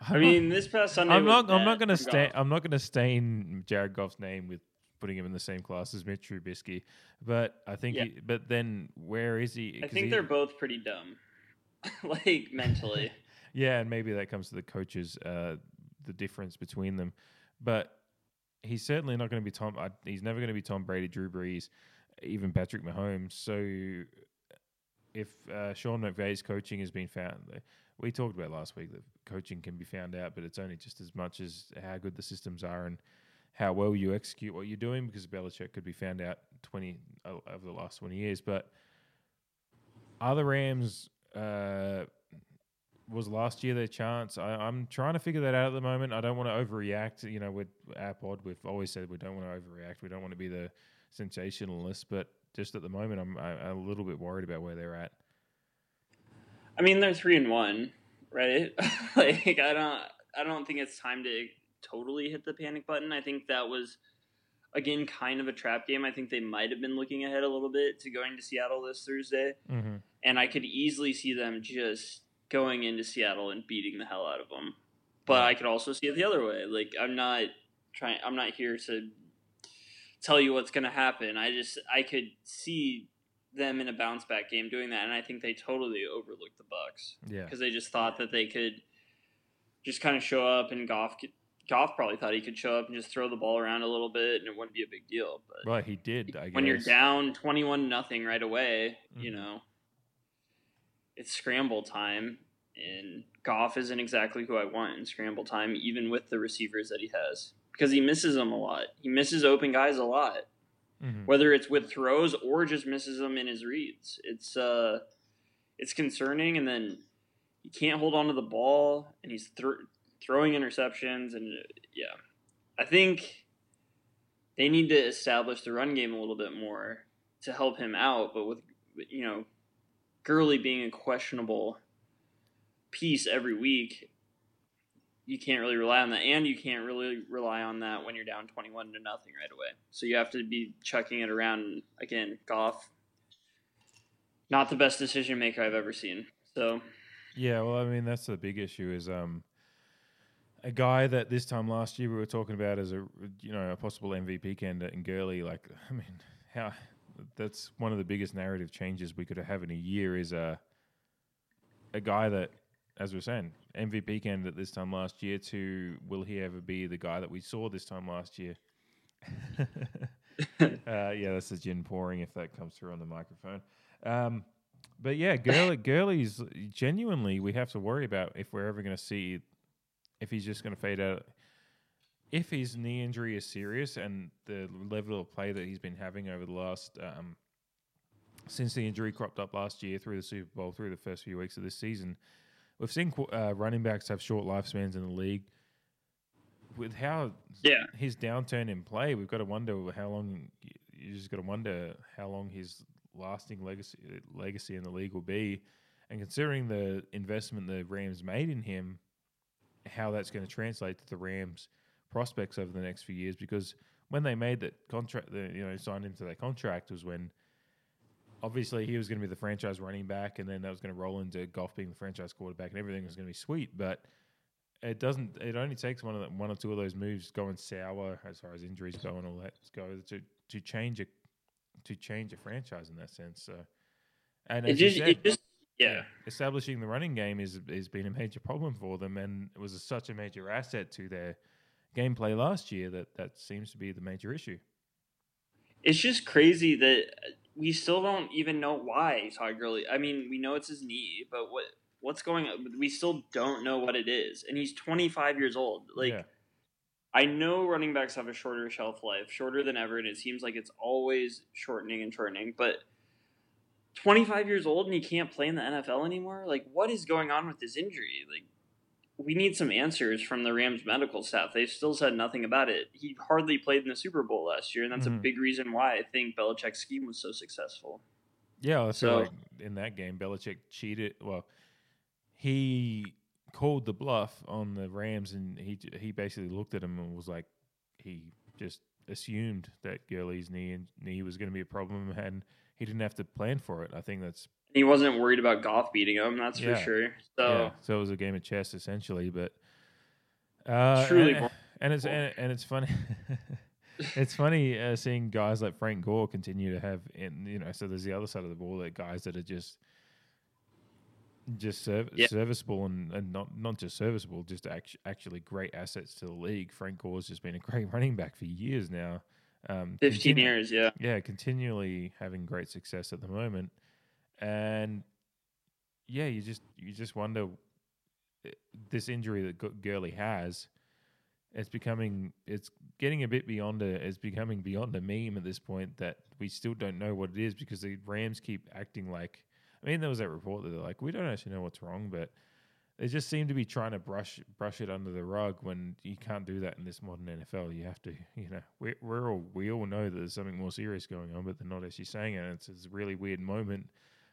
I mean, this past Sunday. I'm not. I'm not going to stain. I'm not going to stain Jared Goff's name with putting him in the same class as Mitch Trubisky. But I think. Yeah. He, but then where is he? I think he- they're both pretty dumb, <laughs> like mentally. <laughs> Yeah, and maybe that comes to the coaches, uh, the difference between them. But he's certainly not going to be Tom. I, he's never going to be Tom Brady, Drew Brees, even Patrick Mahomes. So if uh, Sean McVay's coaching has been found, we talked about last week that coaching can be found out, but it's only just as much as how good the systems are and how well you execute what you're doing. Because Belichick could be found out twenty uh, over the last twenty years, but are the Rams? Uh, was last year their chance? I, I'm trying to figure that out at the moment. I don't want to overreact. You know, with our pod, we've always said we don't want to overreact. We don't want to be the sensationalist, but just at the moment, I'm, I'm a little bit worried about where they're at. I mean, they're three and one, right? <laughs> like, I don't, I don't think it's time to totally hit the panic button. I think that was, again, kind of a trap game. I think they might have been looking ahead a little bit to going to Seattle this Thursday, Mm-hmm. and I could easily see them just going into Seattle and beating the hell out of them. But I could also see it the other way. Like, I'm not trying. I'm not here to tell you what's going to happen. I just, I could see them in a bounce back game doing that, and I think they totally overlooked the Bucks Yeah, because they just thought that they could just kind of show up and could, Goff probably thought he could show up and just throw the ball around a little bit and it wouldn't be a big deal. But well, he did. I guess when you're down twenty one nothing right away, you Mhm. know, it's scramble time, and Goff isn't exactly who I want in scramble time, even with the receivers that he has because he misses them a lot. He misses open guys a lot Mhm. whether it's with throws or just misses them in his reads. It's uh, it's concerning, and then he can't hold on to the ball, and he's thr throwing interceptions, and uh, yeah, I think they need to establish the run game a little bit more to help him out. But with you know, Gurley being a questionable piece every week. You can't really rely on that, and you can't really rely on that when you're down twenty-one to nothing right away. So you have to be chucking it around again. Goff, not the best decision maker I've ever seen. So Yeah, well, I mean that's the big issue is um a guy that this time last year we were talking about as a you know a possible MVP candidate in Gurley. Like, <laughs> I mean, how that's one of the biggest narrative changes we could have in a year is a a guy that, as we are saying, MVP candidate this time last year. To will he ever be the guy that we saw this time last year? <laughs> uh, yeah, that's the gin pouring if that comes through on the microphone. Um, but yeah, Gurley, Gurley's genuinely we have to worry about if we're ever going to see if he's just going to fade out. If his knee injury is serious and the level of play that he's been having over the last um, since the injury cropped up last year through the Super Bowl, through the first few weeks of this season, we've seen uh, running backs have short lifespans in the league. With how Yeah. his downturn in play, we've got to wonder how long. You just got to wonder how long his lasting legacy legacy in the league will be, and considering the investment the Rams made in him, how that's going to translate to the Rams' prospects over the next few years. Because when they made that contract, the, you know, signed into that contract was when obviously he was going to be the franchise running back, and then that was going to roll into Goff being the franchise quarterback, and everything was going to be sweet. But it doesn't. It only takes one of the, one or two of those moves going sour as far as injuries go and all that go to to change a to change a franchise in that sense. So, and It just, said, it just, yeah. establishing the running game is has been a major problem for them, and it was a, such a major asset to their gameplay last year that that seems to be the major issue. It's just crazy that uh, we still don't even know why Todd Gurley. I mean, we know it's his knee, but what what's going on? We still don't know what it is, and he's 25 years old. Like, yeah, I know running backs have a shorter shelf life, shorter than ever, and it seems like it's always shortening and shortening. But 25 years old and he can't play in the NFL anymore? Like, what is going on with his injury? Like, we need some answers from the Rams medical staff. They've still said nothing about it. He hardly played in the Super Bowl last year, and that's Mhm. a big reason why I think Belichick's scheme was so successful. yeah. So- like in that game, Belichick cheated. Well, he called the bluff on the Rams, and he he basically looked at him and was like, he just assumed that Gurley's knee and knee was going to be a problem, and he didn't have to plan for it. I think that's He wasn't worried about Goff beating him, that's Yeah. for sure. So, yeah. So it was a game of chess essentially, but uh, Truly and, and it's and, and it's funny. <laughs> it's funny uh, seeing guys like Frank Gore continue to have, in you know. So there's the other side of the ball that guys that are just just serv- Yeah. serviceable and, and not not just serviceable, just act- actually great assets to the league. Frank Gore's just been a great <laughs> running back for years now. Um, 15 continu- years, yeah. yeah, continually having great success at the moment, and yeah, you just you just wonder eh, this injury that Gu- Gurley has. It's becoming it's getting a bit beyond a it's becoming beyond a meme at this point that we still don't know what it is because the Rams keep acting like I mean there was that report that they're like we don't actually know what's wrong but they just seem to be trying to brush brush it under the rug when you can't do that in this modern NFL. You have to, you know, we we're all we all know that there's something more serious going on, but they're not actually saying it. It's, it's a really weird moment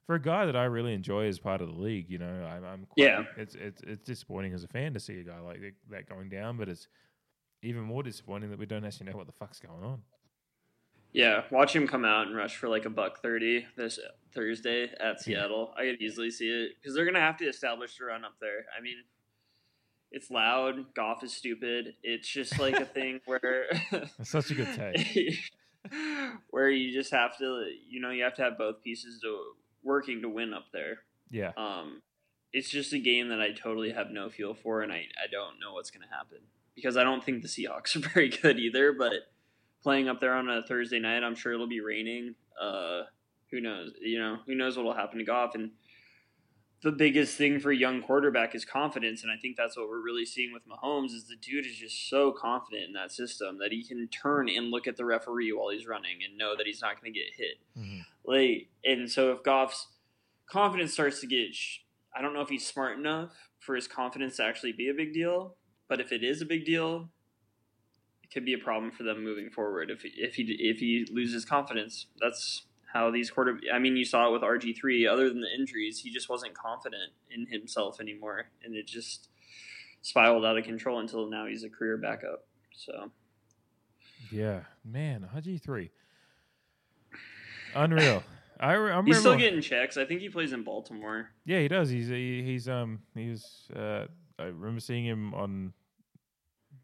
for a guy that I really enjoy as part of the league. You know, I'm, I'm quite, Yeah. It's it's it's disappointing as a fan to see a guy like that- that going down, but it's even more disappointing that we don't actually know what the fuck's going on. Yeah, watch him come out and rush for like a buck thirty this Thursday at Seattle. I could easily see it because they're gonna have to establish the run up there. I mean, it's loud. Goff is stupid. It's just like a thing <laughs> where That's such a good take. <laughs> where you just have to, you know, you have to have both pieces to working to win up there. Yeah, Um, it's just a game that I totally have no feel for, and I, I don't know what's going to happen because I don't think the Seahawks <laughs> are very good either. But playing up there on a Thursday night, I'm sure it'll be raining. Uh, who knows? You know, who knows what will happen to Goff? And the biggest thing for a young quarterback is confidence, and I think that's what we're really seeing with Mahomes. Is the dude is just so confident in that system that he can turn and look at the referee while he's running and know that he's not going to get hit Mhm. like and so if Goff's confidence starts to get I don't know if he's smart enough for his confidence to actually be a big deal, but if it is a big deal, could be a problem for them moving forward if if he if he loses confidence. That's how these quarter I mean you saw it with RG3 other than the injuries, he just wasn't confident in himself anymore and it just spiraled out of control until now he's a career backup. So yeah, man, RG three, unreal. I, re- I remember he's still getting checks. I think he plays in Baltimore. Yeah, he does. He's he, he's um he's uh I remember seeing him on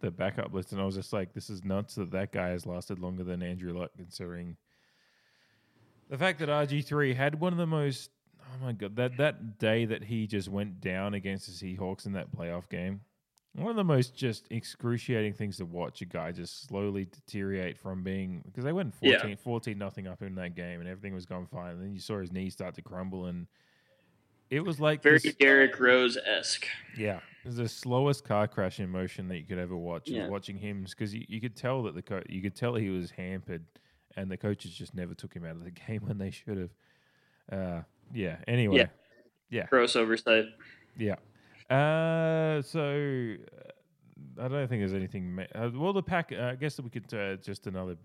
the backup list, and I was just like, this is nuts that that guy has lasted longer than Andrew Luck, considering the fact that RG three had one of the most. Oh my god, that that day that he just went down against the Seahawks in that playoff game. One of the most just excruciating things to watch a guy just slowly deteriorate from being because they went 14, Yeah. 14 nothing up in that game and everything was going fine. And then you saw his knees start to crumble and it was like Very this- Derrick Rose esque. yeah, it was the slowest car crash in motion that you could ever watch. Yeah. watching him because you, you could tell that the co- you could tell he was hampered, and the coaches just never took him out of the <laughs> game when they should have. Uh, yeah. Anyway. Yeah. Gross oversight. Yeah. Uh, so uh, I don't think there's anything. Ma- uh, well, the pack. Uh, I guess that we could uh, just another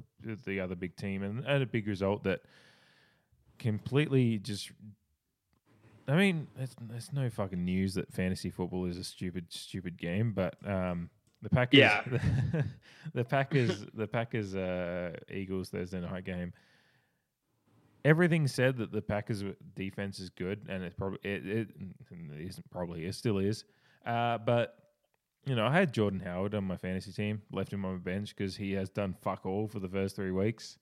the other big team and, and a big result that completely just. I mean, it's, it's no fucking news that fantasy football is a stupid, stupid game, but um, the Packers, Yeah. the, <laughs> the Packers, the Packers, uh, Eagles Thursday night game. Everything said that the Packers defense is good, and it's probably it, it, it isn't probably it still is. Uh, but you know, I had Jordan Howard on my fantasy team, left him on my bench because he has done fuck all for the first three weeks,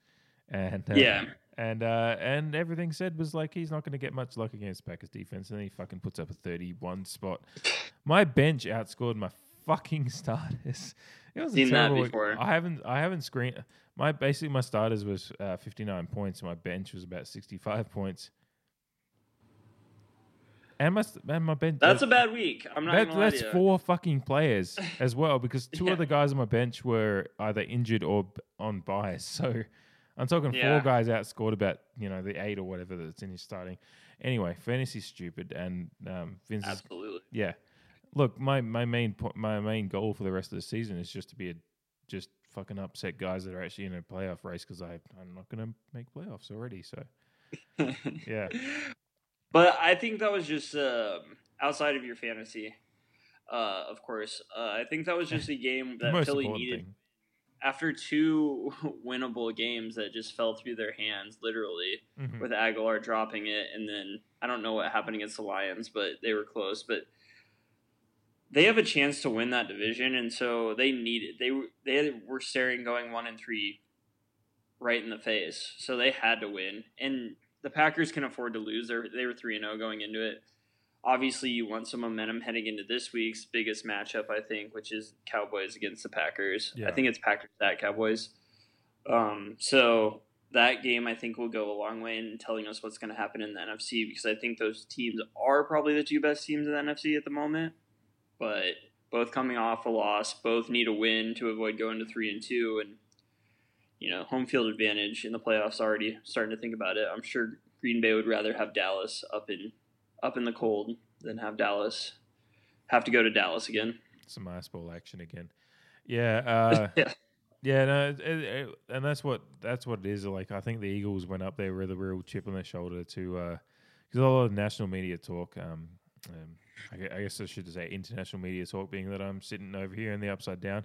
and uh, Yeah. And uh, and everything said was like he's not going to get much luck against Packers defense, and then he fucking puts up a thirty-one spot. My bench outscored my fucking <laughs> starters. It was Seen that terrible week. before. I haven't I haven't screened my basically my starters was uh, fifty-nine points, and my bench was about sixty-five points. And my and my bench That's a bad week. I'm not that, that's four fucking players <laughs> as well because two Yeah. of the guys on my bench were either injured or on bias. So I'm talking four guys outscored about you know the eight or whatever that's in his starting. Anyway, fantasy's stupid, and um, Vince is Absolutely. yeah. Look, my my main po- my main goal for the rest of the season is just to be a just fucking upset guys that are actually in a playoff race because I I'm not gonna make playoffs already. So <laughs> yeah, But I think that was just um, outside of your fantasy, uh, of course. Uh, I think that was just <laughs> a game that Philly needed thing. After two <laughs> winnable games that just fell through their hands, literally, Mhm. with Agholor dropping it, and then I don't know what happened against the Lions, but they were close. But they have a chance to win that division, and so they needed they they were staring going one and three right in the face, so they had to win. And the Packers can afford to lose. They they were three and zero going into it. Obviously, you want some momentum heading into this week's biggest matchup, I think, which is Cowboys against the Packers. Yeah. I think it's Packers at Cowboys. Um, so that game, I think, will go a long way in telling us what's going to happen in the NFC because I think those teams are probably the two best teams in the NFC at the moment. But both coming off a loss, both need a win to avoid going to three and two, and you know, home field advantage in the playoffs. Already starting to think about it. I'm sure Green Bay would rather have Dallas up in up in the cold than have Dallas have to go to Dallas again. some ice ball action again. Yeah, uh, <laughs> Yeah. yeah, no, it, it, and that's what that's what it is. Like I think the Eagles went up there with a real chip on their shoulder to because a lot of national media talk. Um, um, I, I guess I should say international media talk, being that I'm sitting over here in the upside down.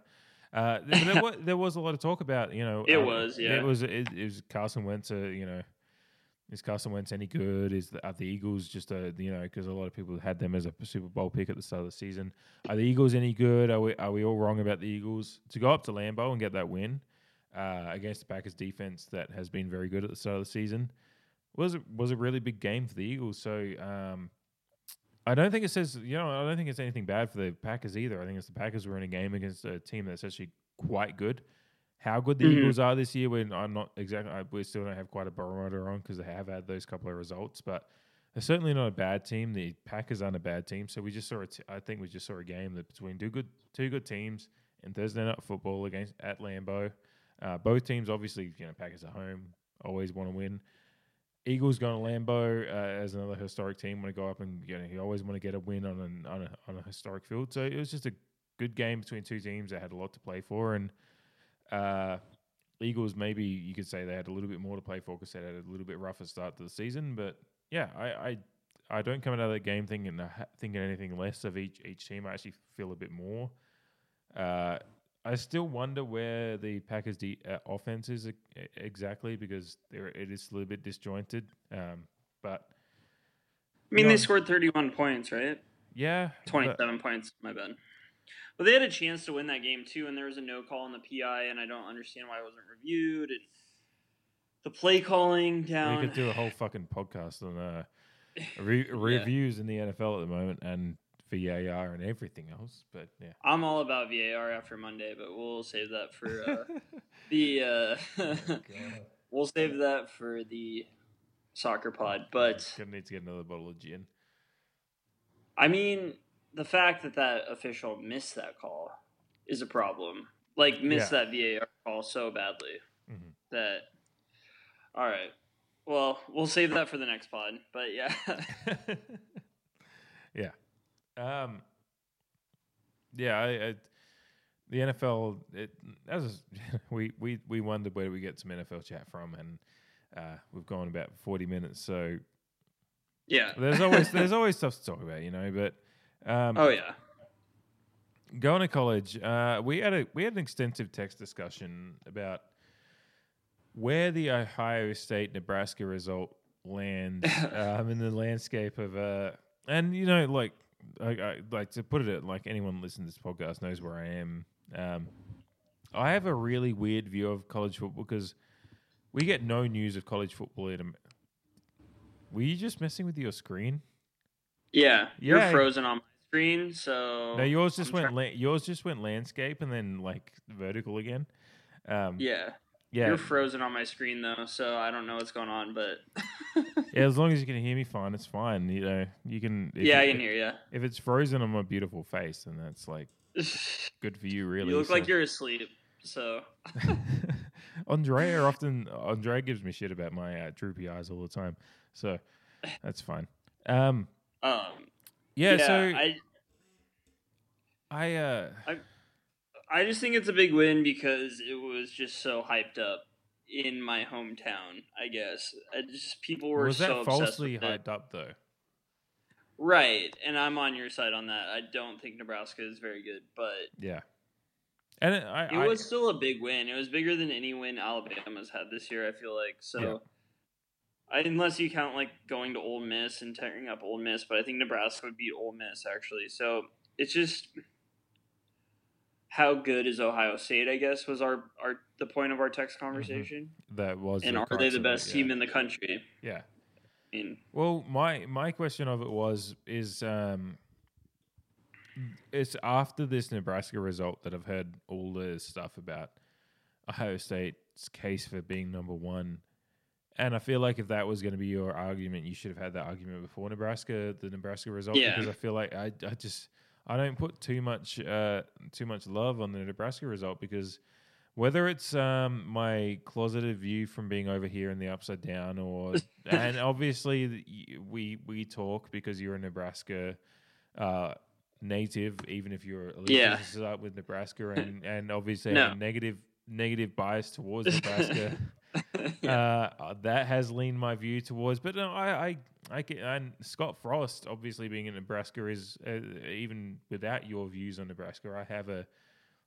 Uh, th- there, <laughs> was, there was a lot of talk about you know It um, was, yeah. it was it, it was Carson Wentz a you know is Carson Wentz any good? Is the, are the Eagles just a you know because a lot of people had them as a Super Bowl pick at the start of the season. Are the Eagles any good? Are we are we all wrong about the Eagles to go up to Lambeau and get that win uh, against the Packers defense that has been very good at the start of the season? Was it was a really big game for the Eagles. So um, I don't think it says you know I don't think it's anything bad for the Packers either. I think it's the Packers were in a game against a team that's actually quite good. How good the Mhm. Eagles are this year, when I'm not exactly, I, we still don't have quite a barometer on because they have had those couple of results, but they're certainly not a bad team. The Packers aren't a bad team, so we just saw. A t- I think we just saw a game that between two good two good teams in Thursday night football against at Lambeau. Uh, both teams, obviously, you know, Packers at home always want to win. Eagles going to Lambeau uh, as another historic team want to go up and you know you always want to get a win on an, on a on a historic field. So it was just a good game between two teams that had a lot to play for, and uh, Eagles maybe you could say they had a little bit more to play for because they had a little bit rougher start to the season. But yeah, I I, I don't come out of that game thinking thinking anything less of each each team. I actually feel a bit more. Uh, I still wonder where the Packers' de- uh, offense is e- exactly because it is a little bit disjointed. Um, but I mean, they scored 31 points, right? yeah, but- 27 points, my bad. But they had a chance to win that game too, and there was a no call on the PI, and I don't understand why it wasn't reviewed. And the play calling down. We could do a whole fucking podcast on uh, <laughs> re- reviews in the NFL at the moment and VAR and everything else. But yeah, I'm all about VAR after Monday, but we'll save that for uh, <laughs> the. Uh, <laughs> we'll save that for the soccer pod. But gonna need to get another bottle of gin. I mean, the fact that that official missed that call is a problem. Like missed that VAR call so badly Mhm. that. All right. Well, we'll save that for the next pod. But yeah, <laughs> yeah. Um, yeah, I, I, the NFL. It, as <laughs> we we we wondered where we get some NFL chat from, and uh, we've gone about forty minutes. So Yeah. there's always <laughs> there's always stuff to talk about, you know. But um, Oh yeah. going to college, uh, we had a we had an extensive text discussion about where the Ohio State Nebraska result lands <laughs> um, in the landscape of uh, and you know like I, I like to put it like anyone listening to this podcast knows where I am. Um, I have a really weird view of college football because we get no news of college football in. Were you just messing with your screen? Yeah. You're Yeah. frozen on screen, so No, yours just I'm went. try- La- yours just went landscape and then like vertical again. Um, yeah. yeah, You're frozen on my screen though, so I don't know what's going on, but <laughs> yeah. As long as you can hear me fine, it's fine. You know, you can. Yeah, I can hear you. If it's frozen on my beautiful face, then that's like <laughs> good for you, really. you look so- like you're asleep. So <laughs> Andrea often Andrea gives me shit about my uh, droopy eyes all the time, so that's fine. Um, um yeah, yeah, so I I uh, I just think it's a big win because it was just so hyped up in my hometown. I guess I just people were was that so obsessed falsely with it. hyped up though? right? And I'm on your side on that. I don't think Nebraska is very good, but Yeah, and it, I, it I was still a big win. It was bigger than any win Alabama's had this year. I feel like so. Yeah. Unless you count like going to Ole Miss and tearing up Ole Miss, but I think Nebraska would beat Ole Miss actually. So it's just how good is Ohio State? I guess was our our the point of our text conversation. that was And the are they the best it, team in the country? Yeah. I mean, Well, my my question of it was is um it's after this Nebraska result that I've heard all the stuff about Ohio State's case for being number one. And I feel like if that was going to be your argument, you should have had that argument before Nebraska, the Nebraska result, Yeah. because I feel like I, I just I don't put too much uh, too much love on the Nebraska result because whether it's um, my closeted view from being over here in the upside down, or <laughs> and obviously we we talk because you're a Nebraska uh, native, even if you're Yeah. up with Nebraska, <laughs> and and obviously No. a negative negative bias towards Nebraska. <laughs> <laughs> yeah. uh, that has leaned my view towards. But no, I, I, I can, and Scott Frost, obviously being in Nebraska, is uh, even without your views on Nebraska, I have a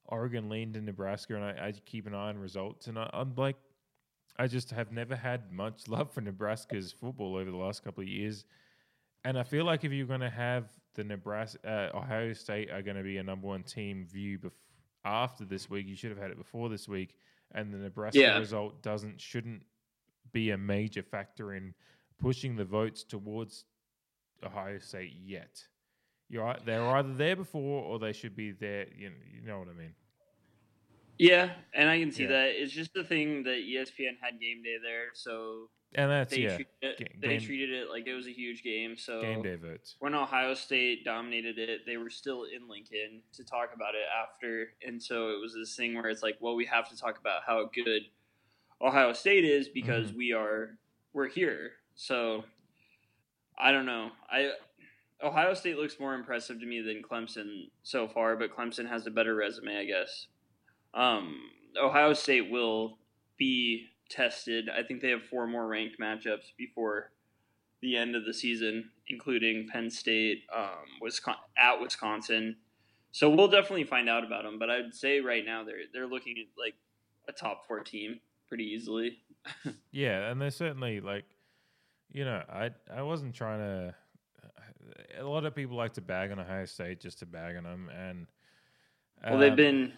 Oregon leaned in Nebraska, and I, I keep an eye on results. And I, I'm like, I just have never had much <laughs> love for Nebraska's football over the last couple of years. And I feel like if you're going to have the Nebraska, uh, Ohio State are going to be a number one team view bef- after this week, you should have had it before this week. And the Nebraska Yeah. result doesn't shouldn't be a major factor in pushing the votes towards Ohio State yet. You're they're either there before or they should be there. You know, you know what I mean? Yeah, and I can see Yeah. that. It's just the thing that ESPN had game day there, so And that's they yeah, treated it, Ga- they game- treated it like it was a huge game. So game day votes. when Ohio State dominated it, they were still in Lincoln to talk about it after, and so it was this thing where it's like, well, we have to talk about how good Ohio State is because Mm-hmm. we are we're here. So I don't know. I Ohio State looks more impressive to me than Clemson so far, but Clemson has a better resume, I guess. Um, Ohio State will be tested. I think they have four more ranked matchups before the end of the season, including Penn State, um, Wisconsin, at Wisconsin. So we'll definitely find out about them. But I'd say right now they're they're looking at like a top four team pretty easily. <laughs> Yeah, and they're certainly like, you know, I I wasn't trying to. A lot of people like to bag on Ohio State just to bag on them, and Well, they've um, been,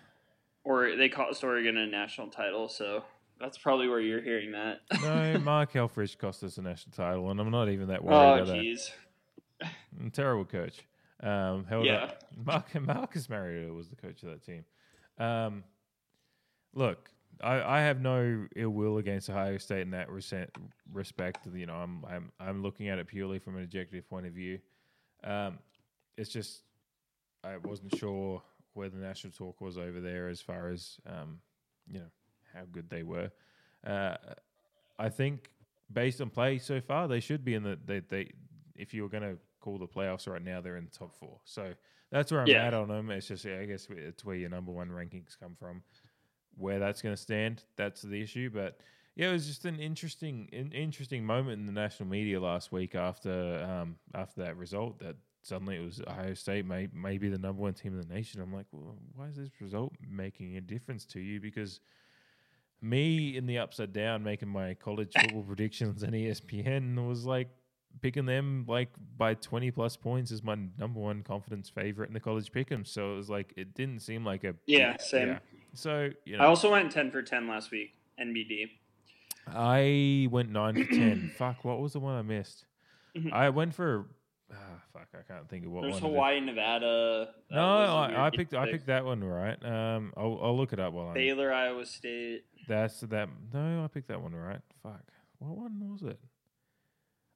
or they cost Oregon a national title, so that's probably where you're hearing that. <laughs> no, Mark Helfrich cost us a national title, and I'm not even that worried oh, about that. Oh jeez. Mm, Terrible coach. Um, held Yeah. up. Mark, Marcus Mariota was the coach of that team. Um, look, I, I have no ill will against Ohio State in that respect. You know, I'm I'm I'm looking at it purely from an objective point of view. Um, it's just I wasn't sure where the national talk was over there as far as um, you know how good they were. Uh, I think based on play so far, they should be in the they they. If you were going to call the playoffs right now. They're in the top four, so that's where I'm Yeah. at on them. It's just, yeah, I guess it's where your number one rankings come from. Where that's going to stand, that's the issue. But yeah, it was just an interesting, an interesting moment in the national media last week after um, after that result. That suddenly it was Ohio State may maybe the number one team in the nation. I'm like, well, why is this result making a difference to you? Because me in the upside down making my college football <laughs> predictions on E ESPN was like picking them like by 20 plus points as my number one confidence favorite in the college pick'em. So it was like it didn't seem like a Yeah, same. So you I also went ten for ten last week. NBD. I went nine for ten. <clears throat> fuck, what was the one I missed? Mhm. I went for ah, fuck. I can't think of what There's one. it is. Hawaii, Nevada. No, was a I, weird I game picked I picked that one right. Um, I'll I'll look it up while I'm. Baylor, Iowa State. That's that. No, I picked that one right. Fuck. What one was it?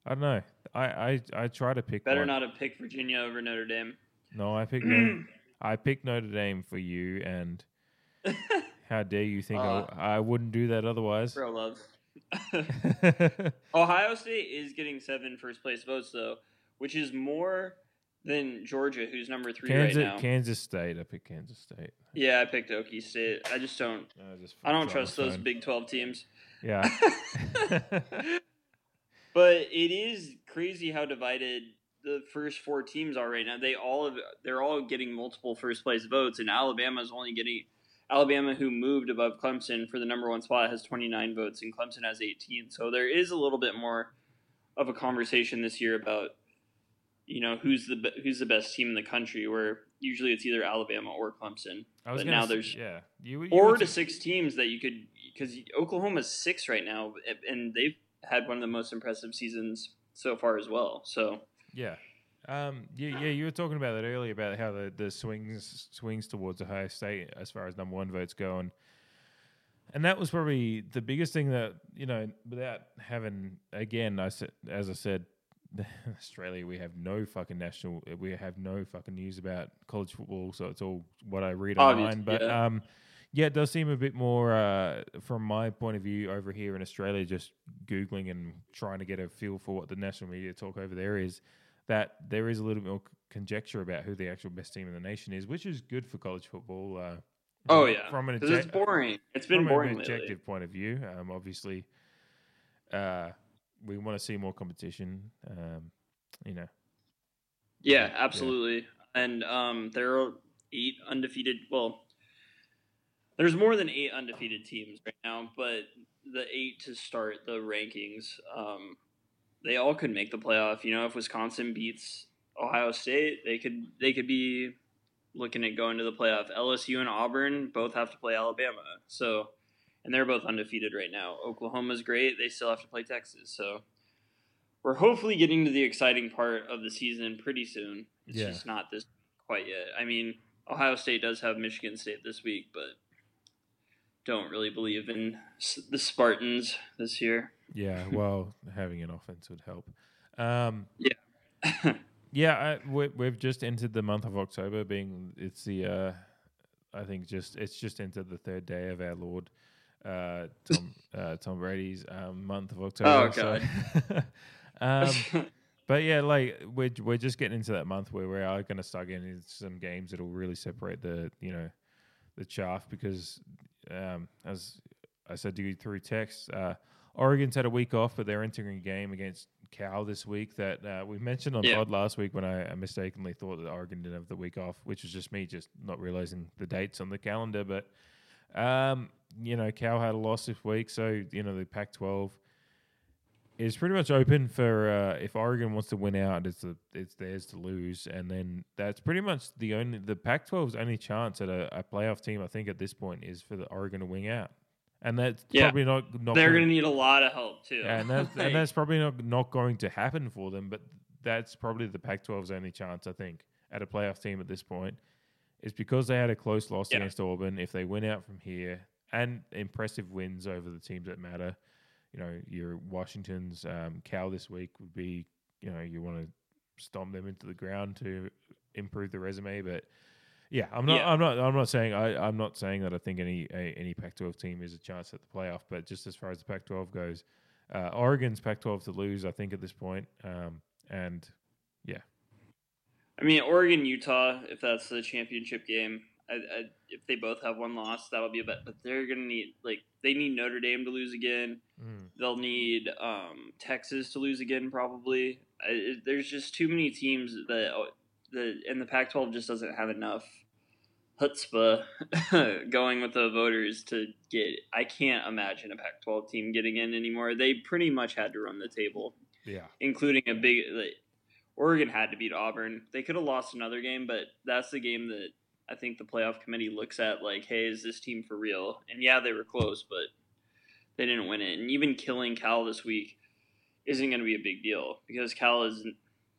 I don't know. I I, I try to pick. Better one. not have picked Virginia over Notre Dame. No, I picked. <clears throat> Notre, I picked Notre Dame for you, and <laughs> how dare you think Uh, I, I wouldn't do that otherwise? Bro, love. <laughs> <laughs> Ohio State is getting seven first place votes though, which is more than Georgia, who's number three Kansas, right now. Kansas State. I picked Kansas State. yeah, I picked Okie State. I just don't. I, just I don't trust those. Big Twelve teams. Yeah. <laughs> <laughs> but it is crazy how divided the first four teams are right now. They all have, they're all getting multiple first place votes, and Alabama's only getting Alabama, who moved above Clemson for the number one spot, has 29 votes, and Clemson has 18. So there is a little bit more of a conversation this year about you know who's the who's the best team in the country. Where usually it's either Alabama or Clemson, I was but now s- there's yeah. You, you four to six teams that you could because Oklahoma's six right now, and they've had one of the most impressive seasons so far as well. So Yeah. Um, yeah, yeah, you were talking about that earlier about how the, the swings swings towards Ohio State as far as number one votes go, and and that was probably the biggest thing that you know without having again, I said as I said, <laughs> Australia we have no fucking national, we have no fucking news about college football, so it's all what I read Obvious, online. But yeah. um, yeah, it does seem a bit more uh, from my point of view over here in Australia, just googling and trying to get a feel for what the national media talk over there is that there is a little bit more conjecture about who the actual best team in the nation is, which is good for college football. Uh, oh yeah, from an it's boring. It's been from boring an lately. objective point of view. Um, obviously, uh, we want to see more competition. Um, you know, Yeah, Yeah. absolutely. And um, there are eight undefeated. Well, there's more than eight undefeated teams right now, but the eight to start the rankings, um, they all could make the playoff. You know, if Wisconsin beats Ohio State, they could they could be looking at going to the playoff. LSU and Auburn both have to play Alabama, so and they're both undefeated right now. Oklahoma's great; they still have to play Texas, so we're hopefully getting to the exciting part of the season pretty soon. It's Yeah. just not this quite yet. I mean, Ohio State does have Michigan State this week, but don't really believe in the Spartans this year. yeah. <laughs> Well, having an offense would help. Um, yeah, <laughs> Yeah, I, we, we've just entered the month of October. Being it's the, uh, I think just it's just entered the third day of our Lord, uh, Tom uh, Tom Brady's um, month of October. God. So, <laughs> um, <laughs> but yeah, like we're we're just getting into that month where we are going to start getting into some games that'll really separate the you know the chaff because um, as I said to you through text, uh, Oregon's had a week off, but they're entering a game against Cal this week that uh, we mentioned on Yeah. pod last week when I, I mistakenly thought that Oregon didn't have the week off, which was just me just not realizing the dates on the calendar. But um, you know, Cal had a loss this week, so you know the Pac-12 is pretty much open for uh, if Oregon wants to win out, it's a, it's theirs to lose, and then that's pretty much the only the Pac-12's only chance at a, a playoff team. I think at this point is for the Oregon to win out, and that's Yeah. probably not not they're gonna- need a lot of help too. yeah, and that's, <laughs> Like, and that's probably not, not going to happen for them, but that's probably the Pac 12's only chance, I think, at a playoff team at this point, is because they had a close loss Yeah. against Auburn. If they win out from here and impressive wins over the teams that matter, you know, your Washington's um, Cal this week would be, you know, you want to stomp them into the ground to improve the resume, but. Yeah, I'm not. Yeah. I'm not. I'm not saying. I, I'm not saying that I think any a, any Pac-12 team is a chance at the playoff. But just as far as the Pac-12 goes, uh, Oregon's Pac-12 to lose, I think, at this point. Um, and yeah, I mean, Oregon Utah, if that's the championship game, I, I, if they both have one loss, that'll be a bet. But they're gonna need like they need Notre Dame to lose again. Mm. They'll need um, Texas to lose again, probably. I, it, there's just too many teams that oh, the and the Pac-12 just doesn't have enough chutzpah <laughs> going with the voters to get. I can't imagine a Pac-12 team getting in anymore. They pretty much had to run the table, Yeah. including a big. Like, Oregon had to beat Auburn. They could have lost another game, but that's the game that I think the playoff committee looks at like, hey, is this team for real? And yeah, they were close, but they didn't win it. And even killing Cal this week isn't going to be a big deal because Cal is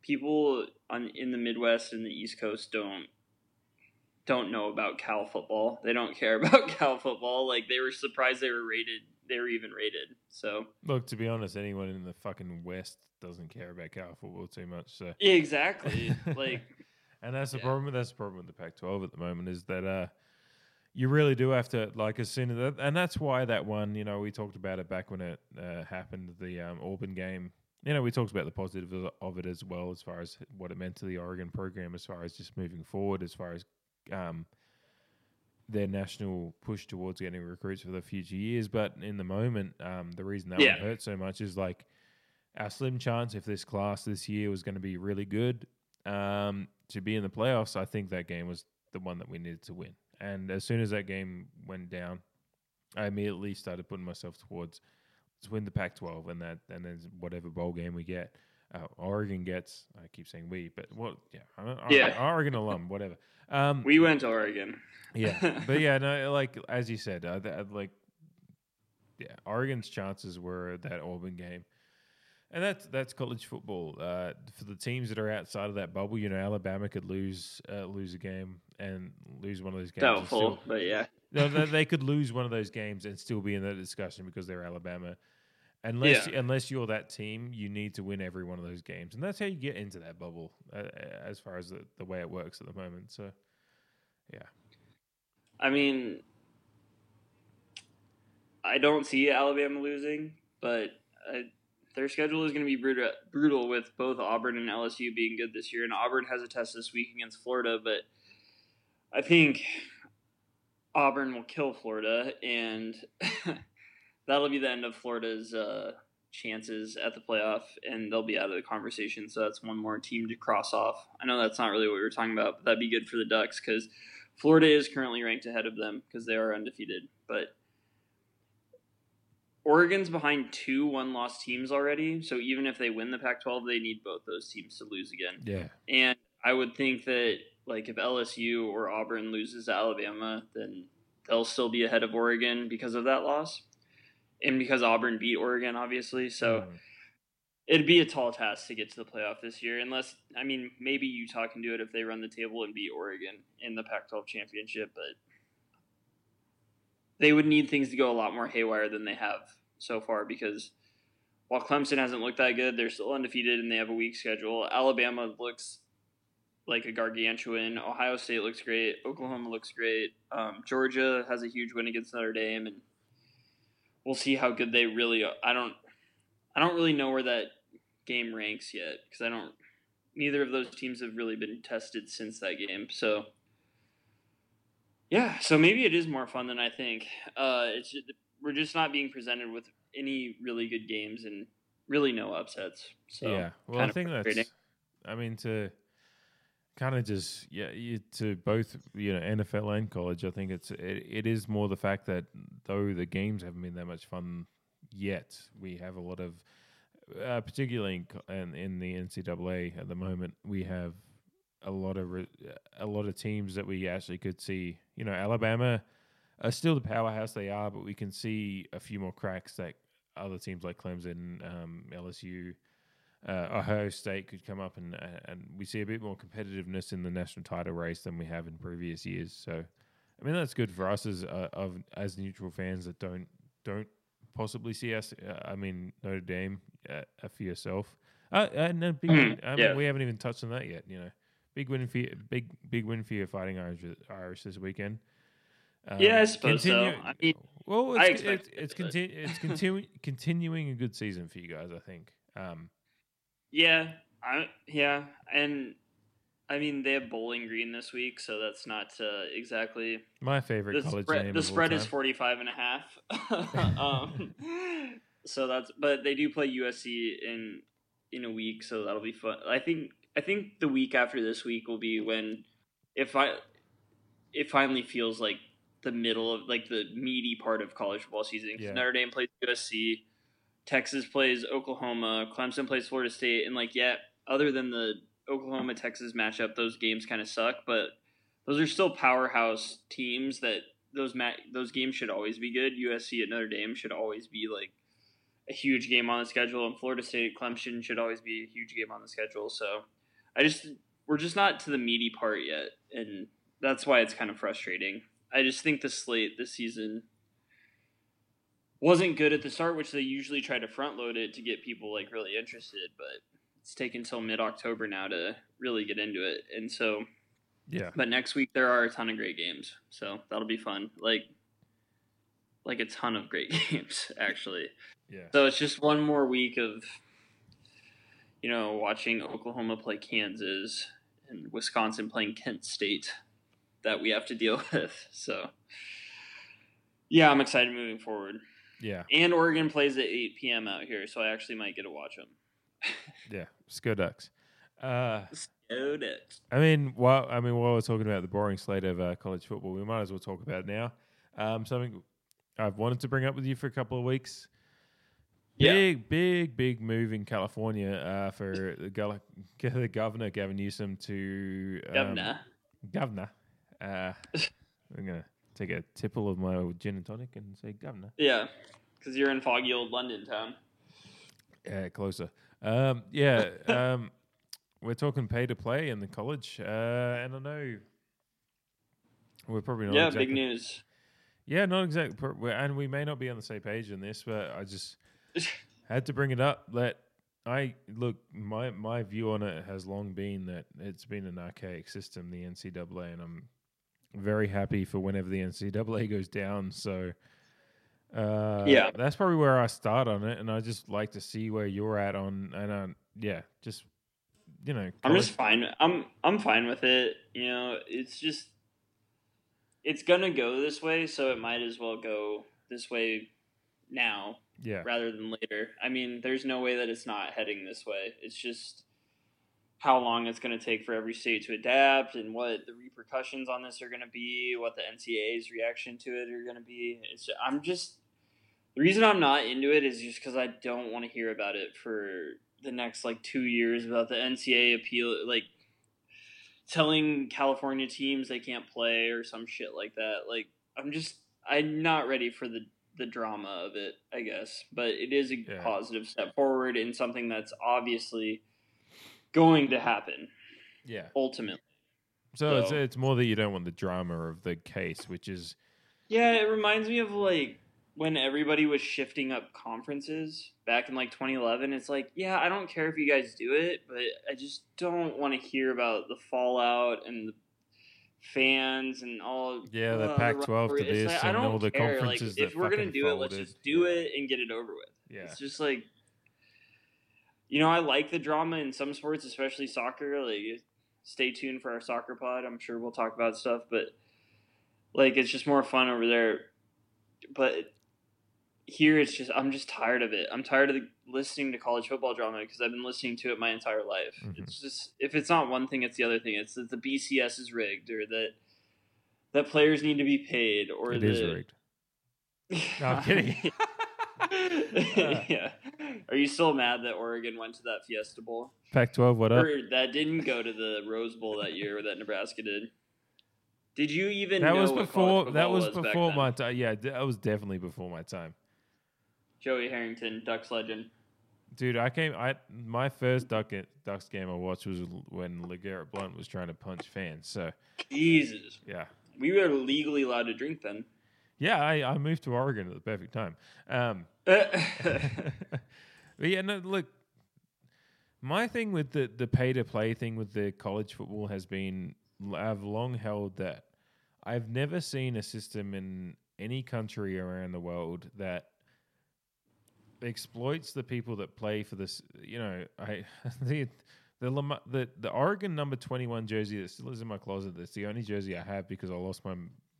people on in the Midwest and the East Coast don't don't know about Cal football. They don't care <laughs> about Cal football. Like they were surprised they were rated. They were even rated. So Look, to be honest, anyone in the fucking West doesn't care about Cal football too much. So exactly, <laughs> like and that's the Yeah. problem. That's the problem with the Pac-12 at the moment is that uh, you really do have to like as soon as that, and that's why that one. You know, we talked about it back when it uh, happened, the um, Auburn game. You know, we talked about the positive of- it as well, as far as what it meant to the Oregon program, as far as just moving forward, as far as um, their national push towards getting recruits for the future years. But in the moment, um, the reason that Yeah. one hurt so much is like our slim chance if this class this year was going to be really good um, to be in the playoffs. I think that game was the one that we needed to win. And as soon as that game went down, I immediately started putting myself towards let's win the Pac-12 and that, and then whatever bowl game we get. Uh, Oregon gets. I keep saying we, but what? Yeah, Oregon, Yeah. Oregon alum, whatever. Um, we went to Oregon. yeah, but <laughs> yeah, no, like as you said, uh, that, like yeah, Oregon's chances were that Auburn game, and that's that's college football. Uh, for the teams that are outside of that bubble, you know, Alabama could lose uh, lose a game and lose one of those games. Doubtful, still- but yeah. <laughs> no, they, they could lose one of those games and still be in that discussion because they're Alabama. Unless Yeah. unless you're that team, you need to win every one of those games, and that's how you get into that bubble. Uh, as far as the, the way it works at the moment, so yeah. I mean, I don't see Alabama losing, but uh, their schedule is going to be brutal, brutal with both Auburn and LSU being good this year. And Auburn has a test this week against Florida, but I think Auburn will kill Florida, and <laughs> that'll be the end of Florida's uh, chances at the playoff, and they'll be out of the conversation. So that's one more team to cross off. I know that's not really what we were talking about, but that'd be good for the Ducks because Florida is currently ranked ahead of them because they are undefeated. But Oregon's behind two one loss teams already. So even if they win the Pac 12, they need both those teams to lose again. Yeah. And I would think that, like, if LSU or Auburn loses to Alabama, then they'll still be ahead of Oregon because of that loss. And because Auburn beat Oregon, obviously. So Mm. it'd be a tall task to get to the playoff this year, unless I mean maybe Utah can do it if they run the table and beat Oregon in the Pac-12 championship, but they would need things to go a lot more haywire than they have so far because while Clemson hasn't looked that good, they're still undefeated and they have a weak schedule. Alabama looks like a gargantuan. Ohio State looks great. Oklahoma looks great. Um, Georgia has a huge win against Notre Dame, and we'll see how good they really. Are. I don't. I don't really know where that game ranks yet because I don't. Neither of those teams have really been tested since that game. So, yeah. So maybe it is more fun than I think. Uh, it's just, we're just not being presented with any really good games and really no upsets. So yeah. Well, I think that's. I mean, to kind of just yeah, you, to both you know NFL and college, I think it's it, it is more the fact that though the games haven't been that much fun yet, we have a lot of, uh, particularly in, in in the NCAA at the moment, we have a lot of re- a lot of teams that we actually could see. You know, Alabama are still the powerhouse they are, but we can see a few more cracks that other teams like Clemson, um, LSU, uh, Ohio State could come up and and we see a bit more competitiveness in the national title race than we have in previous years. So, I mean that's good for us as uh, of as neutral fans that don't don't possibly see us. Uh, I mean Notre Dame uh, uh, for yourself. Uh, and big, Mhm, I mean, yeah. we haven't even touched on that yet. You know, big win for you, big big win for your Fighting Irish, Irish this weekend. Um, Yeah, I suppose so. I mean, well, it's it's it, it's, continu- it's <laughs> continu- continuing a good season for you guys. I think. Um, Yeah, I yeah, and I mean, they have Bowling Green this week, so that's not uh, exactly My favorite the college spread. game. The spread is time. 45 and a half. <laughs> <laughs> um, so that's but they do play USC in in a week, so that'll be fun. I think I think the week after this week will be when if I it finally feels like the middle of like the meaty part of college football season. Yeah. Notre Dame plays USC, Texas plays Oklahoma, Clemson plays Florida State, and like yeah, other than the Oklahoma Texas matchup, those games kind of suck, but those are still powerhouse teams that those ma- those games should always be good. USC at Notre Dame should always be like a huge game on the schedule, and Florida State at Clemson should always be a huge game on the schedule. So I just we're just not to the meaty part yet, and that's why it's kind of frustrating. I just think the slate this season wasn't good at the start, which they usually try to front load it to get people like really interested, but it's taken till mid October now to really get into it. And so Yeah. but next week there are a ton of great games, so that'll be fun. Like, like a ton of great <laughs> games actually. Yeah. So it's just one more week of, you know, watching Oklahoma play Kansas and Wisconsin playing Kent State that we have to deal <laughs> with. So, yeah, I'm excited moving forward. Yeah. And Oregon plays at 8 p.m. out here, so I actually might get to watch them. <laughs> Yeah. Sko Ducks. Uh. I mean, while I mean, while we're talking about the boring slate of uh, college football, we might as well talk about it now. Um, something I've wanted to bring up with you for a couple of weeks. Yeah. Big, big, big move in California uh, for the, gov- <laughs> the governor Gavin Newsom to um, Governor. Governor. Uh, I'm gonna take a tipple of my old gin and tonic and say governor. Yeah, because you're in foggy old London town. Yeah, closer. Um, yeah, <laughs> um, we're talking pay to play in the college, uh, and I know we're probably not. yeah, exactly, big news. Yeah, not exactly, and we may not be on the same page in this, but I just had to bring it up. That I look, my my view on it has long been that it's been an archaic system, the NCAA, and I'm very happy for whenever the NCAA goes down. So. Uh, Yeah. that's probably where I start on it, and I just like to see where you're at on, and uh, yeah, just you know, I'm just fine. I'm I'm fine with it. You know, it's just it's gonna go this way, so it might as well go this way now yeah, rather than later. I mean, there's no way that it's not heading this way. It's just how long it's going to take for every state to adapt and what the repercussions on this are going to be, what the NCAA's reaction to it are going to be. It's I'm just the reason I'm not into it is just because I don't want to hear about it for the next like two years about the NCAA appeal, like telling California teams they can't play or some shit like that. Like I'm just I'm not ready for the the drama of it, I guess. But it is a Yeah. positive step forward in something that's obviously going to happen yeah. ultimately. So, it's So- it's more that you don't want the drama of the case, which is Yeah, it reminds me of like when everybody was shifting up conferences back in like 2011. It's like, yeah, I don't care if you guys do it, but I just don't want to hear about the fallout and the fans and all. Yeah, the uh, Pac-12 to this like, I and don't all the care. conferences Like, if we're gonna do it, let's just do it and get it over with. yeah, It's just like, you know, I like the drama in some sports, especially soccer. Like, stay tuned for our soccer pod. I'm sure we'll talk about stuff, but like, it's just more fun over there. But here, it's just I'm just tired of it. I'm tired of the, listening to college football drama because I've been listening to it my entire life. Mhm. It's just if it's not one thing, it's the other thing. It's that the BCS is rigged, or that that players need to be paid, or it that is rigged. <laughs> No, I'm kidding. <laughs> yeah. Are you still mad that Oregon went to that Fiesta Bowl? Pac-12, what up? Or that didn't go to the Rose Bowl that year that Nebraska did? Did you even That know was before. That football was before my time. Yeah, that was definitely before my time, Joey Harrington, Ducks legend. dude. I came. I my first Duck Ducks game I watched was when LeGarrette Blount was trying to punch fans. So Jesus. yeah, We were legally allowed to drink then. yeah. I, I moved to Oregon at the perfect time. Um, <laughs> but yeah, no, look. My thing with the the pay to play thing with the college football has been I've long held that I've never seen a system in any country around the world that exploits the people that play for this. You know, I <laughs> the The, Lam- the the Oregon number twenty one jersey that still is in my closet. That's the only jersey I have because I lost my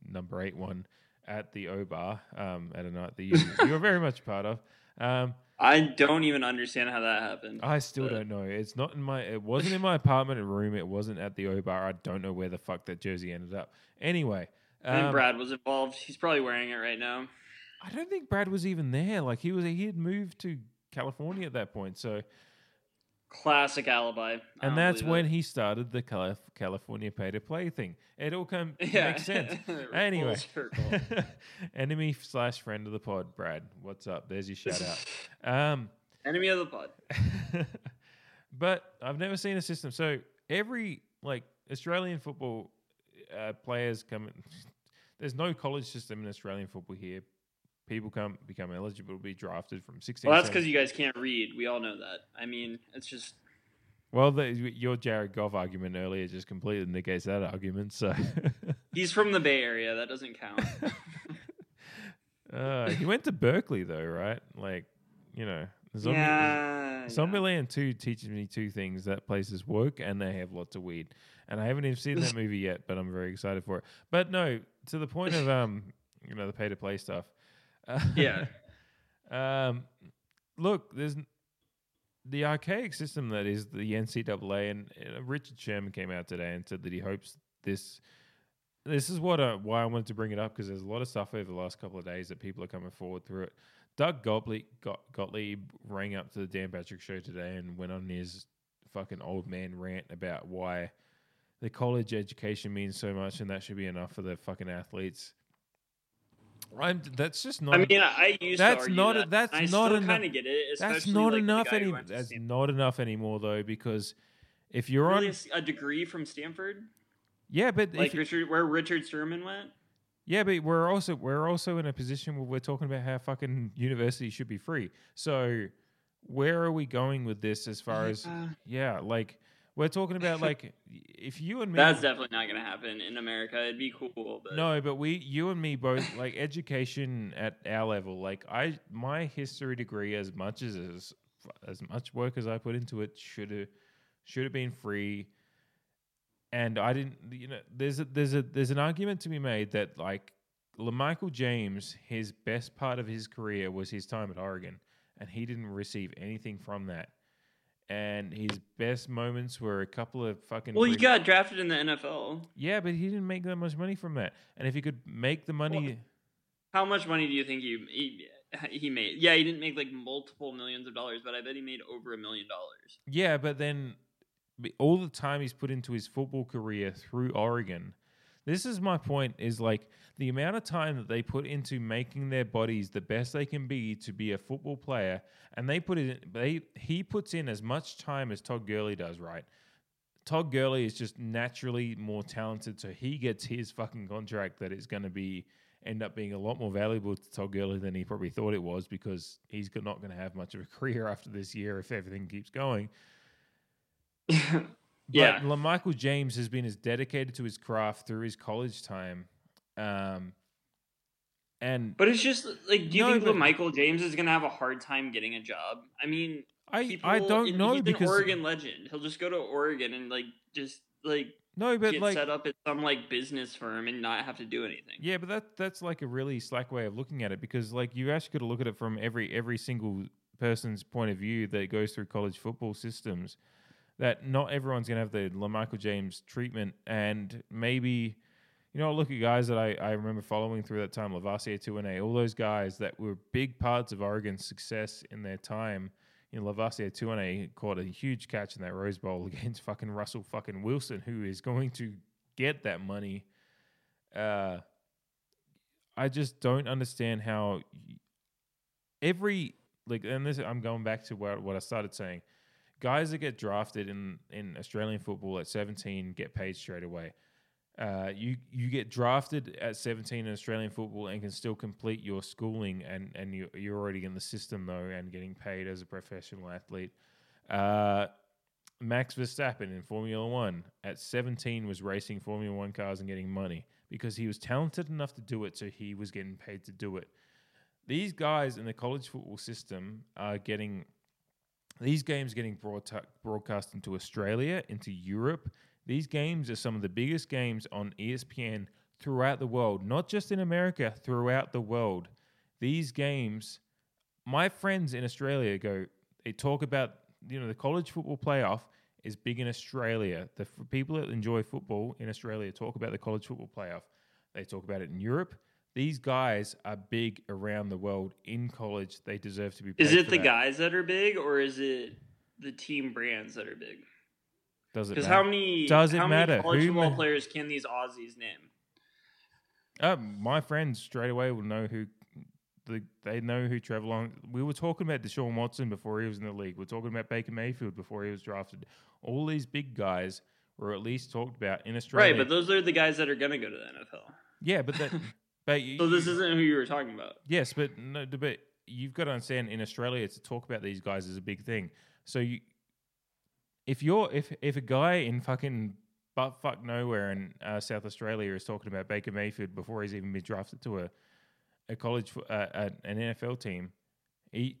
number eight one at the O Bar um, at a night that you <laughs> you were very much part of. Um, I don't even understand how that happened. I still But- don't know. It's not in my. It wasn't in my apartment room. It wasn't at the O Bar. I don't know where the fuck that jersey ended up. Anyway, um, Brad was involved. He's probably wearing it right now. I don't think Brad was even there. Like he was. He had moved to California at that point. So Classic alibi. I and that's when it. he started the California pay to play thing. It all come yeah. makes sense. <laughs> <laughs> Anyway, <laughs> enemy slash friend of the pod, Brad. What's up? There's your shout out. Um, Enemy of the pod. but I've never seen a system. So every like Australian football uh, players come. There's no college system in Australian football here. People come become eligible to be drafted from 16. Well, that's because you guys can't read. We all know that. I mean, it's just Well, the, your Jared Goff argument earlier just completely negates that argument. So <laughs> he's from the Bay Area. That doesn't count. <laughs> uh, he went to Berkeley though, right? Like, you know, Zombie, yeah. yeah. 2 teaches me two things that places work and they have lots of weed. And I haven't even seen that <laughs> movie yet, but I'm very excited for it. But no, to the point of um, you know, the pay to play stuff. Uh, Yeah. <laughs> um, look, there's the archaic system that is the NCAA, and uh, Richard Sherman came out today and said that he hopes this. This is what uh, why I wanted to bring it up because there's a lot of stuff over the last couple of days that people are coming forward through it. Doug Gottlieb, Got, Gottlieb rang up to the Dan Patrick show today and went on his fucking old man rant about why the college education means so much and that should be enough for the fucking athletes. I'm, that's just not. I mean, I used That's to not a- that. that's I not still enough- kind of get it. that's not like, enough guy any. That's Stanford. not enough anymore though because if you're Really, a on, s- a degree from Stanford, yeah, but like if Richard, where Richard Sherman went. Yeah, but we're also we're also in a position where we're talking about how fucking university should be free. So where are we going with this as far as Yeah. yeah, like we're talking about <laughs> like if you and me That's definitely not going to happen in America. It'd be cool, but No, but we you and me both like education at our level. Like I my history degree as much as as, as much work as I put into it should have should have been free. And I didn't you know there's a there's a there's an argument to be made that like LaMichael James his best part of his career was his time at Oregon and he didn't receive anything from that. And his best moments were a couple of fucking well, he got drafted in the NFL. yeah, but he didn't make that much money from that. And if he could make the money, How much money do you think he he, he made? Yeah, he didn't make like multiple millions of dollars, but I bet he made over a million dollars. yeah, but then all the time he's put into his football career through Oregon. This is my point is like the amount of time that they put into making their bodies the best they can be to be a football player and they put it in, they he puts in as much time as Todd Gurley does, right? Todd Gurley is just naturally more talented, so he gets his fucking contract that is going to be end up being a lot more valuable to Todd Gurley than he probably thought it was because he's not going to have much of a <laughs> career after this year if everything keeps going. <laughs> Yeah. LaMichael James has been as dedicated to his craft through his college time. Um, and But it's just like, do you No, think but- Michael James is gonna have a hard time getting a job? I mean, I, people, I don't know he's because an Oregon legend. He'll just go to Oregon and like just like no, but get like set up at some like business firm and not have to do anything. Yeah, but that that's like a really slack way of looking at it because like you actually got to look at it from every every single person's point of view that goes through college football systems. That not everyone's gonna have the LaMichael James treatment, and maybe you know look at guys that I, I remember following through that time, Lavasier Tuinei, all those guys that were big parts of Oregon's success in their time. You know, Lavasier Tuinei caught a huge catch in that Rose Bowl <laughs> against fucking Russell fucking Wilson, who is going to get that money. Uh, I just don't understand how every like, and this I'm going back to what what I started saying. Guys that get drafted in in Australian football at 17 get paid straight away. Uh, you you get drafted at 17 in Australian football and can still complete your schooling and and you, you're already in the system though and getting paid as a professional athlete. Uh, Max Verstappen in Formula One at 17 was racing Formula One cars and getting money because he was talented enough to do it, so he was getting paid to do it. These guys in the college football system are getting these games getting broadcast into Australia, into Europe. These games are some of the biggest games on ESPN throughout the world, not just in America, throughout the world. These games, my friends in Australia go, they talk about, you know, the college football playoff is big in Australia. The f- people that enjoy football in Australia talk about the college football playoff. They talk about it in Europe. These guys are big around the world in college. They deserve to be. Is it the that. guys that are big, or is it the team brands that are big? Does it Because matter? how many Does it how matter? many college Who football ma- players can these Aussies name? Uh, my friends straight away will know who. The, they know who Trevor Lawrence. We were talking about Deshaun Watson before he was in the league. We're talking about Baker Mayfield before he was drafted. All these big guys were at least talked about in Australia. Right, but those are the guys that are going to go to the NFL. yeah, but that, <laughs> but you, So this isn't who you were talking about. Yes, but no, but you've got to understand in Australia to talk about these guys is a big thing. So you, if you're if if a guy in fucking butt fuck nowhere in uh, South Australia is talking about Baker Mayfield before he's even been drafted to a a college uh, uh, an NFL team, he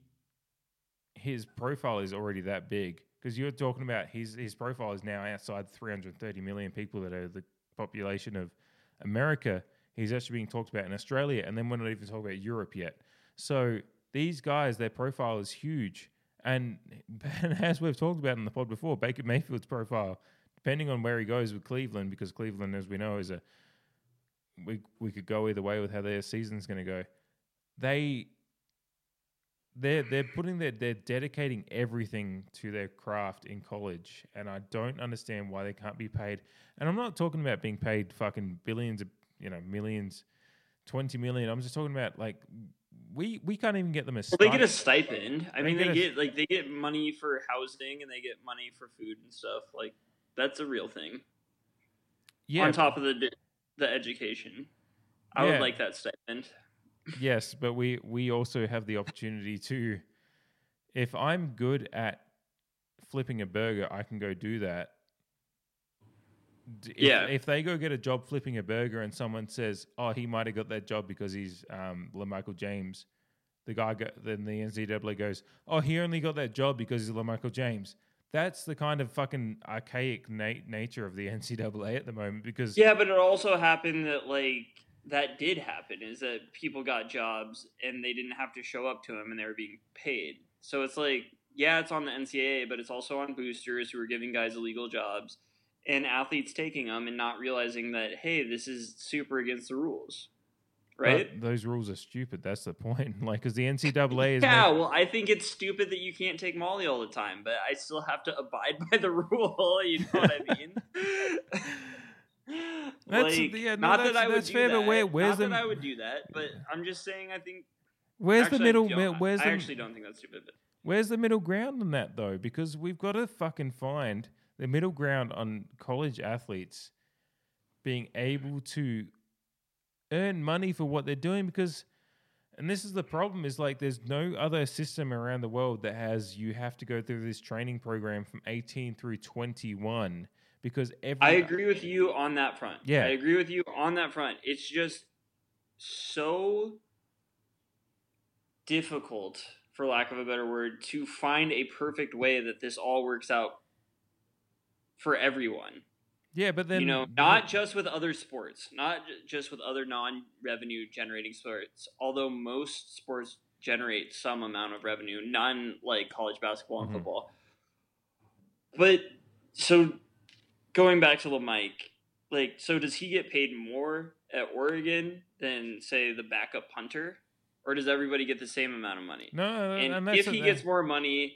his profile is already that big because you're talking about his his profile is now outside 330 million people that are the population of America. He's actually being talked about in Australia, and then we're not even talking about Europe yet. So these guys, their profile is huge, and, <laughs> and as we've talked about in the pod before, Baker Mayfield's profile, depending on where he goes with Cleveland, because Cleveland, as we know, is a we we could go either way with how their season's going to go. They they're they're putting their they're dedicating everything to their craft in college, and I don't understand why they can't be paid. And I'm not talking about being paid fucking billions of you know millions, twenty million. I'm just talking about like we we can't even get them a. Well, they get a stipend. I They mean, get they a- get like they get money for housing and they get money for food and stuff. Like that's a real thing. yeah, On top of the the education, I Yeah. would like that stipend. Yes, but we we also have the opportunity to if I'm good at flipping a burger, I can go do that. If, Yeah. If they go get a job flipping a burger and someone says, "Oh, he might have got that job because he's um, LaMichael James," the guy go, then the NCAA goes, "Oh, he only got that job because he's LaMichael James." That's the kind of fucking archaic na- nature of the <laughs> NCAA at the moment because Yeah, but it also happened that like that did happen is that people got jobs and they didn't have to show up to them and they were being paid. So it's like, yeah, it's on the NCAA, but it's also on boosters who are giving guys illegal jobs and athletes taking them and not realizing that hey, this is super against the rules, right? But those rules are stupid. That's the point. <laughs> Like, because the NCAA is yeah, meant- well, I think it's stupid that you can't take Molly all the time, but I still have to abide <laughs> by the rule. You know what I <laughs> mean? That's- like, yeah, no, not that's- that I would that's do fair, that. where- where's not the- that I would do that, but I'm just saying. I think. where's actually, the middle? Where's I the actually don't think that's stupid. But Where's the middle ground on that though? Because we've got to fucking find the middle ground on college athletes being able to earn money for what they're doing because and this is the problem is like there's no other system around the world that has you have to go through this training program from 18 through 21 because every I agree with you on that front. Yeah. I agree with you on that front. It's just so difficult, for lack of a better word, to find a perfect way that this all works out for everyone. yeah but then you know, not just with other sports, not just with other non-revenue generating sports. Although most sports generate some amount of revenue, none like college basketball and Mhm. football. But so going back to the Mike, like, so does he get paid more at Oregon than say the backup punter, or does everybody get the same amount of money? no, no, and, and if he gets more money,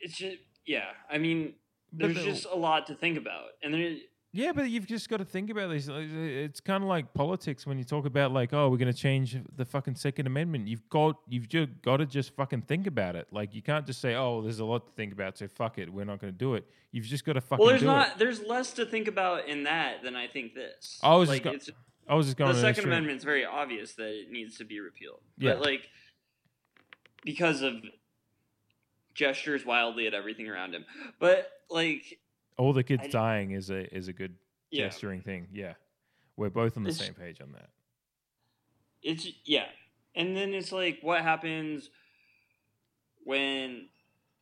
it's just yeah. I mean, there's the- just a lot to think about, and there. Yeah, but you've just got to think about this. It's kind of like politics when you talk about like, oh, we're going to change the fucking Second Amendment. You've got you've just got to just fucking think about it. Like you can't just say, oh, there's a lot to think about, so fuck it, we're not going to do it. You've just got to fucking Well, there's not. it. There's less to think about in that than I think this. I was just like, go- I was just going. the Second. Amendment's very obvious that it needs to be repealed. Yeah. But like, because of gestures wildly at everything around him, but like, All the kids dying is a is a good yeah, gesturing thing. Yeah, we're both on the It's- same page on that. it's yeah, and then it's like, what happens when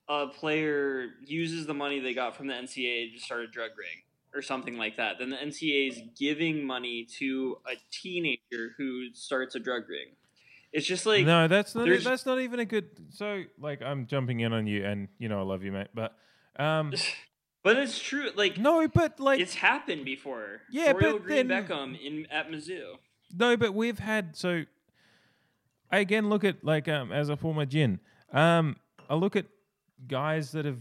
a player uses the money they got from the NCAA to start a drug ring or something like that, then the NCAA is giving money to a teenager who starts a drug ring. It's just like no, that's not. That's not even a good. So, like, I'm jumping in on you, and you know, I love you, mate. But, um, <laughs> But it's true. Like no, but like, it's happened before. Yeah, Dorial but Green then- Beckham in at Mizzou. No, but we've had so. I again look at like um, as a former gin. Um, I look at guys that have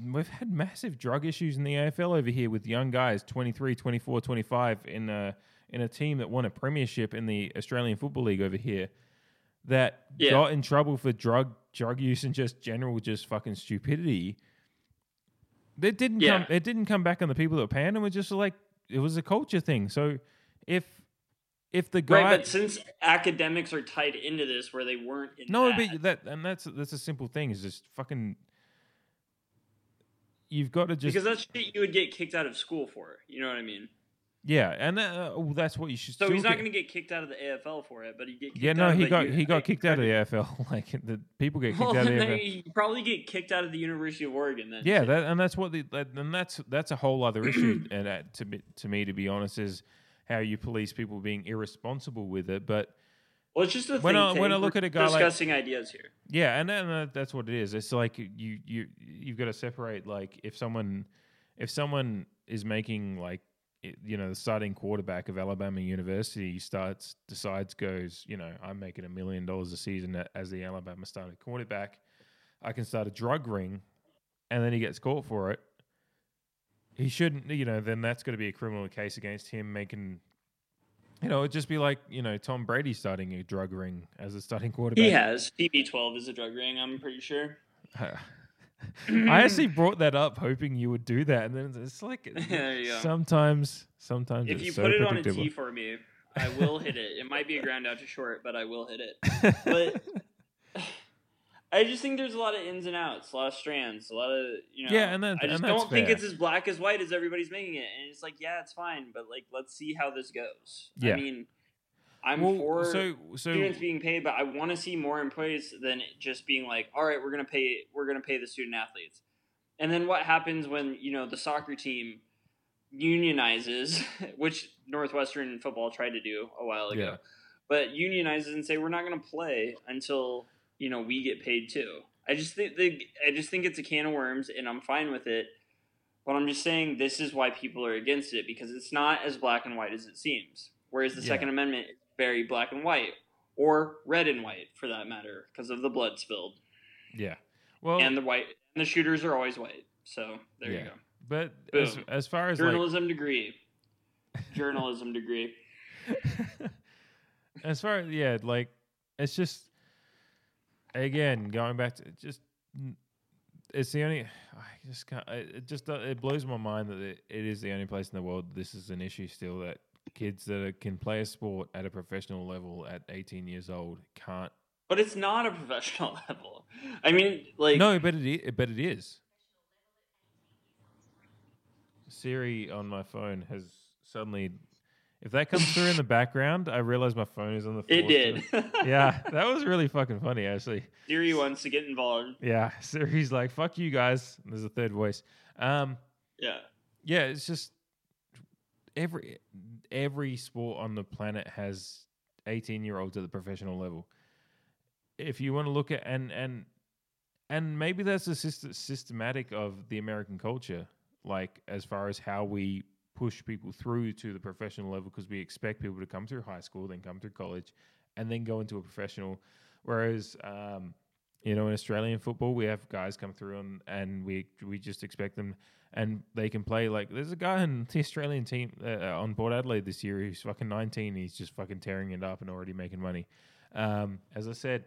we've had massive drug issues in the AFL over here with young guys 23, 24, 25 in a in a team that won a premiership in the Australian Football League over here that Yeah. got in trouble for drug drug use and just general just fucking stupidity. It didn't Yeah. come it didn't come back on the people that were paying. It was just like it was a culture thing. So if if the guy Right, but since academics are tied into this, where they weren't in no, that, but that and that's that's a simple thing. Is just fucking. You've got to just because that's shit you would get kicked out of school for. You know what I mean? Yeah, and uh, that's what you should. So he's not going to get kicked out of the AFL for it, but he get kicked Yeah, no, of he got U- he got like, kicked out of the AFL. <laughs> Like the people get kicked Well, out of the AFL. he probably get kicked out of the University of Oregon. Then Yeah, that, and that's what the that, and that's that's a whole other issue. <clears throat> and uh, to me, to me, to be honest, is how you police people being irresponsible with it. But well, it's just a when I- when. I look We're at a guy like- discussing ideas here. Yeah, and then uh, that's what it is. It's like you you you've got to separate like if someone if someone is making like you know the starting quarterback of Alabama University starts decides goes you know I'm making a million dollars a season as the Alabama starting quarterback. I can start a drug ring, and then he gets caught for it. He shouldn't, you know. Then that's going to be a criminal case against him making. You know, it'd just be like you know Tom Brady starting a drug ring as a starting quarterback. He has TB12 is a drug ring. I'm pretty sure. <laughs> I <clears throat> actually brought that up hoping you would do that, and then it's like There you go. sometimes, sometimes If it's you so put it on a tee for me, I will hit it. It might be a ground out to short, but I will hit it. But <laughs> I just think there's a lot of ins and outs, a lot of strands, a lot of you know. Yeah, and that- I just and don't think fair. it's as black as white as everybody's making it. And it's like, yeah, it's fine, but like, let's see how this goes. Yeah. I mean, I'm well, for so so students being paid, but I want to see more in place than just being like, all right, we're gonna pay, we're gonna pay the student athletes. And then what happens when you know the soccer team unionizes, <laughs> which Northwestern football tried to do a while ago, Yeah. but unionizes and say we're not going to play until you know we get paid too. I just think they, I just think it's a can of worms, and I'm fine with it. But I'm just saying this is why people are against it because it's not as black and white as it seems. Whereas the Yeah. Second Amendment is very black and white, or red and white for that matter, because of the blood spilled yeah. Well, and the white and the shooters are always white. So there Yeah. you go. but as, Boom. as far as like Journalism degree. <laughs> Journalism degree. <laughs> as far as yeah, like it's just again going back to just it's the only I just can't it just it blows my mind that it, it is the only place in the world this is an issue still that kids that can play a sport at a professional level at 18 years old can't But it's not a <laughs> professional level. I mean, like no but it is, but it is Siri on my phone has suddenly if that comes through in the <laughs> background I realize my phone is on the floor it did. <laughs> yeah that was really fucking funny actually Siri wants to get involved. Yeah, he's like, "Fuck you guys." There's a third voice. Um, Yeah. yeah, it's just every every sport on the planet has 18 year olds at the professional level. If you want to look at and and and maybe that's a syst- systematic of the American culture, like as far as how we push people through to the professional level because we expect people to come through high school, then come through college, and then go into a professional. Whereas, um, you know, in Australian football, we have guys come through and, and we we just expect them and they can play like there's a guy in the Australian team uh, on Port Adelaide this year who's fucking 19. He's just fucking tearing it up and already making money. Um, as I said,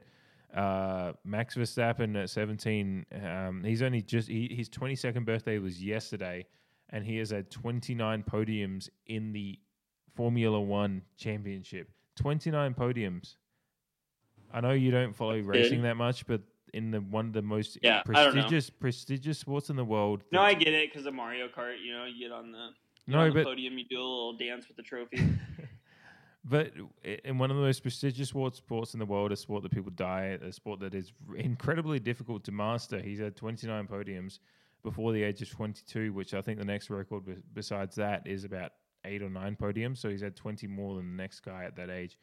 uh, Max Verstappen at 17, um, he's only just he, his 22nd birthday was yesterday, and he has had 29 podiums in the Formula One championship. 29 podiums. I know you don't follow racing that much, but in the one of the most Yeah, I don't know. prestigious prestigious sports in the world, No, I get it because of Mario Kart. You know, you get on the, no, on the but podium, you do a little dance with the trophy. <laughs> But in one of the most prestigious sports sports in the world, a sport that people die at, a sport that is incredibly difficult to master. He's had 29 podiums before the age of 22, which I think the next record besides that is about eight or nine podiums. So he's had 20 more than the next guy at that age.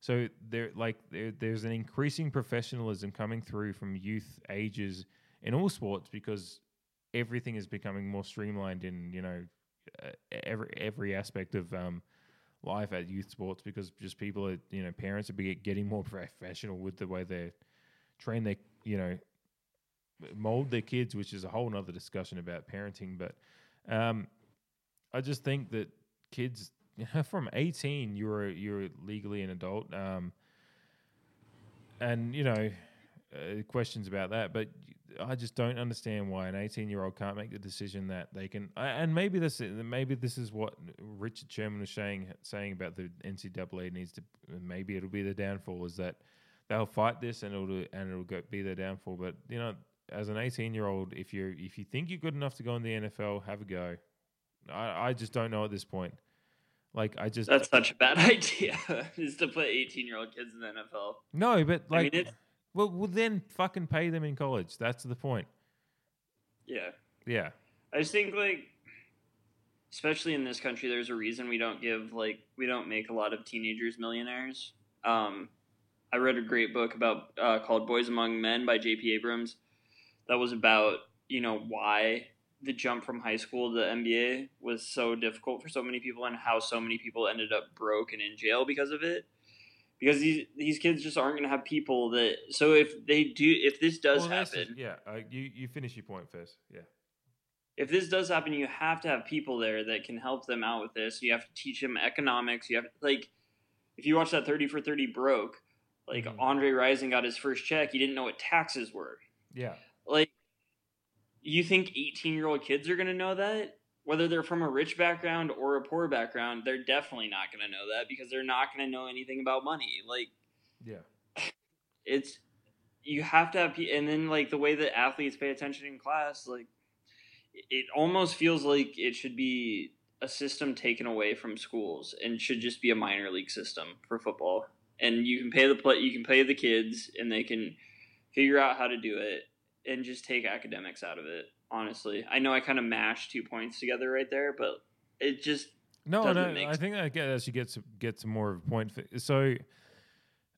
So there, like, there, there's an increasing professionalism coming through from youth ages in all sports because everything is becoming more streamlined in you know every every aspect of um, life at youth sports because just people are you know parents are getting more professional with the way they train their you know mold their kids, which is a whole nother discussion about parenting. But um, I just think that kids <laughs> from 18 you're you're legally an adult um, and you know uh, questions about that but I just don't understand why an 18 year old can't make the decision that they can I- and maybe this maybe this is what Richard Sherman was saying saying about the NCAA needs to maybe it'll be the downfall is that they'll fight this and it'll and it'll go, be their downfall but you know as an 18 year old if you if you think you're good enough to go in the NFL have a go. I, I just don't know at this point like I just That's such a bad <laughs> idea. is to put 18 year old kids in the NFL. no, but I mean, like, well, well, then fucking pay them in college. That's the point. Yeah. Yeah, I just think like especially in this country there's a reason we don't give like we don't make a lot of teenagers millionaires. Um I read a great book about uh, called Boys Among Men by JP Abrams that was about, you know, why the jump from high school to the NBA was so difficult for so many people and how so many people ended up broke and in jail because of it. Because these these kids just aren't going to have people that so if they do if this does Well, happen is- yeah, uh, you you finish your point first. Yeah, if this does happen, you have to have people there that can help them out with this. You have to teach them economics. You have like, if you watch that thirty for thirty broke, like Mhm. Andre Rison got his first check, he didn't know what taxes were. yeah, Like, you think eighteen year old kids are gonna know that? Whether they're from a rich background or a poor background, they're definitely not gonna know that because they're not gonna know anything about money. Like, yeah. <laughs> it's you have to have and then like the way that athletes pay attention in class like it- it almost feels like it should be a system taken away from schools and should just be a minor league system for football and you can pay the play you can pay the kids and they can figure out how to do it and just take academics out of it honestly i know i kind of mashed two points together right there but it just No, no, make I think that get- actually gets gets more of a point. So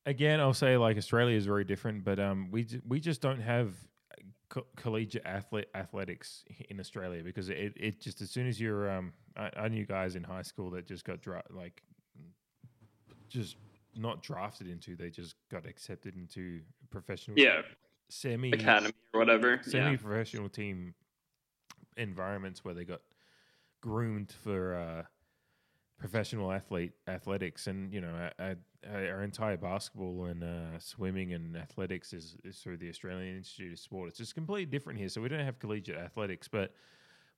again, I'll say like Australia is very different, but um, we we just don't have co- collegiate athlete athletics in Australia because it, it just as soon as you're um, I, I knew guys in high school that just got dra- like just not drafted into, they just got accepted into professional yeah semi academy or whatever yeah. semi-professional team environments where they got groomed for uh, professional athlete athletics, and you know, our, our- our entire basketball and uh, swimming and athletics is, is through the Australian Institute of Sport. It's just completely different here, so we don't have collegiate athletics. But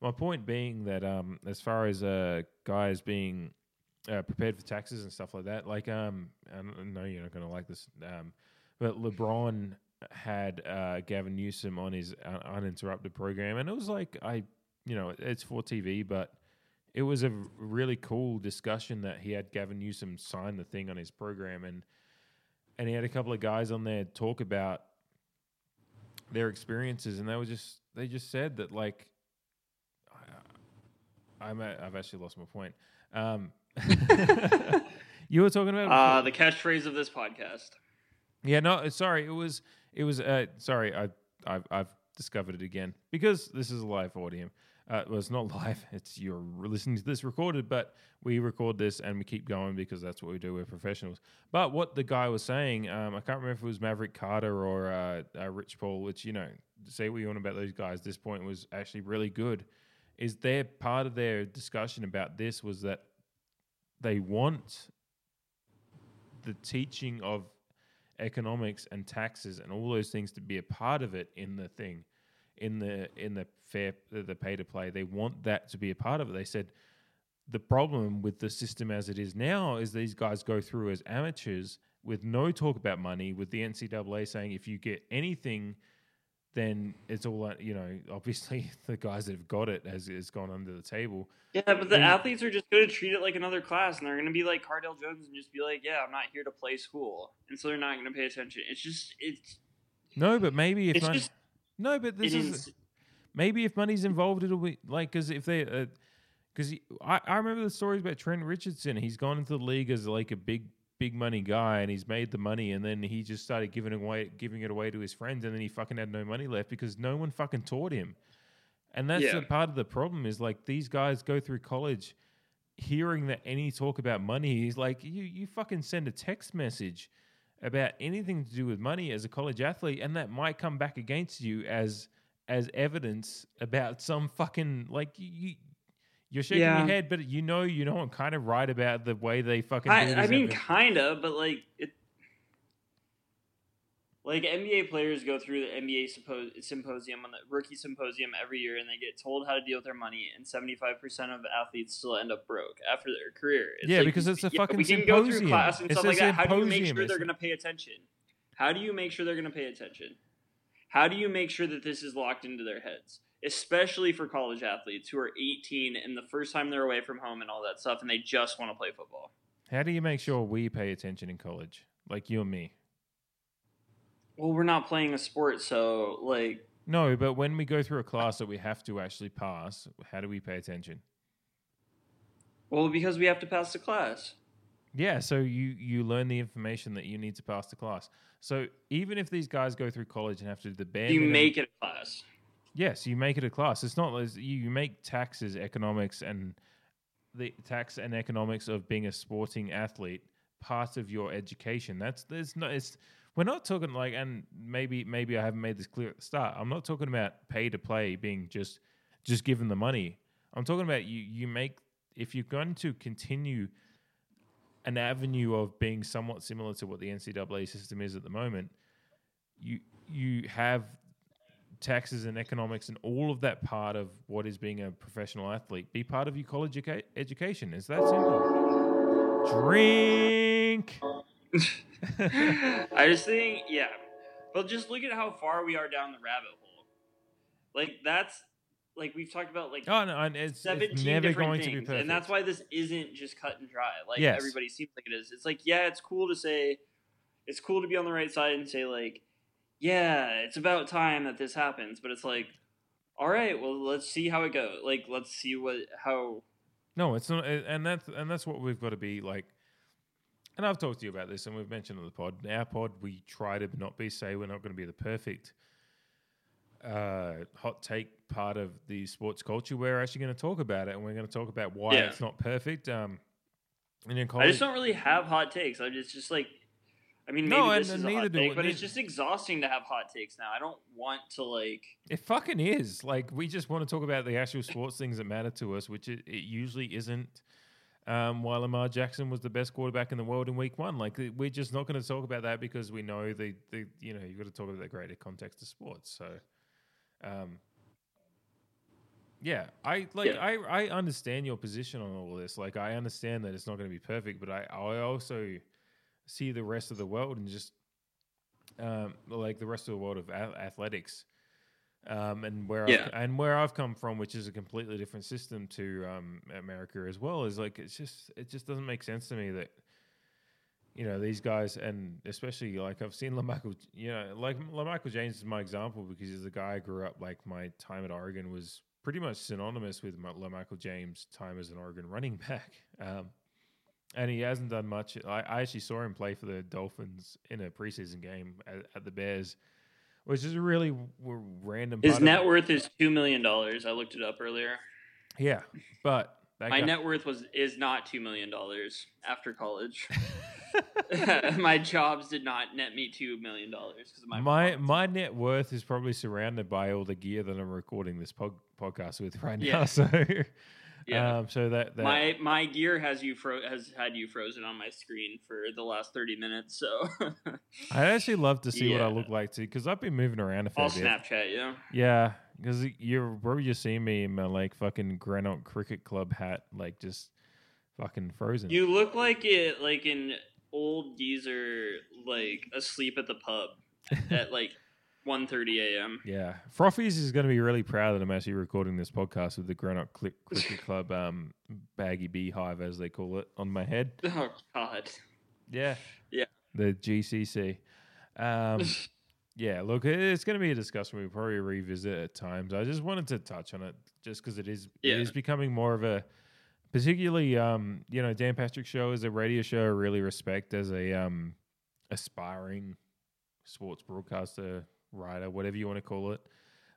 my point being that um, as far as uh, guys being uh, prepared for taxes and stuff like that, like um, I know you're not going to like this, um, but LeBron had uh, Gavin Newsom on his uh, uninterrupted program, and it was like I, you know, it's for TV, but it was a really cool discussion that he had Gavin Newsom sign the thing on his program, and and he had a couple of guys on there talk about their experiences, and they were just they just said that like I, I'm at, I've actually lost my point. Um, <laughs> you were talking about uh, the catchphrase of this podcast yeah, no, sorry. It was it was uh sorry, I I've I've discovered it again because this is a live audio. Uh, well, it's not <laughs> live. It's you're listening to this recorded, but we record this and we keep going because that's what we do. We're professionals. But what the guy was saying, um, I can't remember if it was Maverick Carter or uh, uh, Rich Paul, which you know, say what you want about those guys. This point was actually really good. Is their part of their discussion about this was that they want the teaching of economics and taxes and all those things to be a part of it in the thing in the in the fair the pay to play. They want that to be a part of it. They said the problem with the system as it is now is these guys go through as amateurs with no talk about money with the NCAA saying if you get anything then it's all uh, you know. Obviously, <laughs> the guys that have got it has has gone under the table. Yeah, but the And- athletes are just going to treat it like another class, and they're going to be like Cardale Jones and just be like, "Yeah, I'm not here to play school," and so they're not going to pay attention. It's just it's No, but maybe if money, just no, but this is is maybe if money's involved, it'll be like because if they because I I remember the stories about Trent Richardson. He's gone into the league as like a big big money guy, and he's made the money, and then he just started giving it away giving it away to his friends, and then he fucking had no money left because no one fucking taught him. And that's Yeah. the part of the problem is like these guys go through college hearing that any talk about money is like you you fucking send a text message about anything to do with money as a college athlete and that might come back against you as as evidence about some fucking like you you're shaking Yeah. your head but you know you know I'm kind of right about the way they fucking do I, I mean, kind of, but like it, like NBA players go through the NBA symposium on the rookie symposium every year, and they get told how to deal with their money. And seventy five percent of athletes still end up broke after their career. It's Yeah, like, because it's a fucking we can go through symposium. class and It's stuff like that. How do you make sure they're going to pay attention? How do you make sure they're going to pay attention? How do you make sure that this is locked into their heads? Especially for college athletes who are 18 and the first time they're away from home and all that stuff, and they just want to play football. how do you make sure we pay attention in college like you and me Well, we're not playing a sport, so like, no but when we go through a class that we have to actually pass how do we pay attention well, because we have to pass the class. Yeah, so you you learn the information that you need to pass the class. So even if these guys go through college and have to do the bare You minimum- make it a class. Yes, you make it a class. It's not as you, make taxes, economics, and the tax and economics of being a sporting athlete part of your education. That's there's no it's we're not talking like and maybe maybe I haven't made this clear at the start. I'm not talking about pay to play being just just given the money. I'm talking about you you make if you're going to continue an avenue of being somewhat similar to what the NCAA system is at the moment, you you have taxes and economics and all of that part of what is being a professional athlete be part of your college educa- education. Is that simple? Drink. <laughs> I just think, yeah. But just look at how far we are down the rabbit hole. Like that's like we've talked about like Oh no, and it's, it's never different going things, to be perfect. and that's why this isn't just cut and dry. Like Yes. everybody seems like it is. It's like yeah, it's cool to say, it's cool to be on the right side and say like, yeah, it's about time that this happens. But it's like, all right, well, let's see how it goes. Like, let's see what how No, it's not, and that's and that's what we've got to be like. And I've talked to you about this, and we've mentioned on the pod. Our pod, we try to not be say we're not going to be the perfect uh, hot take part of the sports culture. We're actually going to talk about it, and we're going to talk about why Yeah. it's not perfect. Um, and in I just don't really have hot takes. I just just like, I mean, maybe No, and- this and is a neither hot do- take, but it's just exhausting to have hot takes now. I don't want to like. It fucking is. Like we just want to talk about the actual sports things that matter to us, which it, it usually isn't. Um, why Lamar Jackson was the best quarterback in the world in Week One, like we're just not going to talk about that because we know the the you know you've got to talk about the greater context of sports. So, um, yeah, I like Yeah. I I understand your position on all this. Like I understand that it's not going to be perfect, but I I also see the rest of the world and just um, like the rest of the world of a- athletics um, and where Yeah. I've, and where I've come from, which is a completely different system to um, America as well, is like it's just it just doesn't make sense to me that you know these guys and especially like I've seen LaMichael, you know, like LaMichael James is my example because he's the guy I grew up like my time at Oregon was pretty much synonymous with LaMichael James' time as an Oregon running back. <laughs> Um, and he hasn't done much. I, I actually saw him play for the Dolphins in a preseason game at, at the Bears, which is a really w- random. His net worth is two million dollars. I looked it up earlier. yeah, but My guy- net worth was is not two million dollars after college. <laughs> <laughs> my jobs did not net me two million dollars because my my my net worth is probably surrounded by all the gear that I'm recording this pod, podcast with right now. Yeah. <laughs> So, Yeah. um, so that, that my my gear has you fro- has had you frozen on my screen for the last thirty minutes. So <laughs> I'd actually love to see what I look like too, because I've been moving around a fair I'll bit. Snapchat yeah. Yeah, because you're probably just seeing me in my like fucking Granite Cricket Club hat, like just fucking frozen. You look like it like an old geezer like asleep at the pub at like 1.30 a.m. Yeah, Frothies is going to be really proud that I'm actually recording this podcast with the Granite Cli- Cricket <laughs> Club um, baggy beehive, as they call it, on my head. Oh God. Yeah, Yeah. the GCC. Um, <laughs> yeah, look, it's going to be a discussion we probably revisit at times. I just wanted to touch on it just because it is Yeah. it is becoming more of a, particularly um, you know, Dan Patrick show is a radio show I really respect as a um, aspiring sports broadcaster, writer, whatever you want to call it.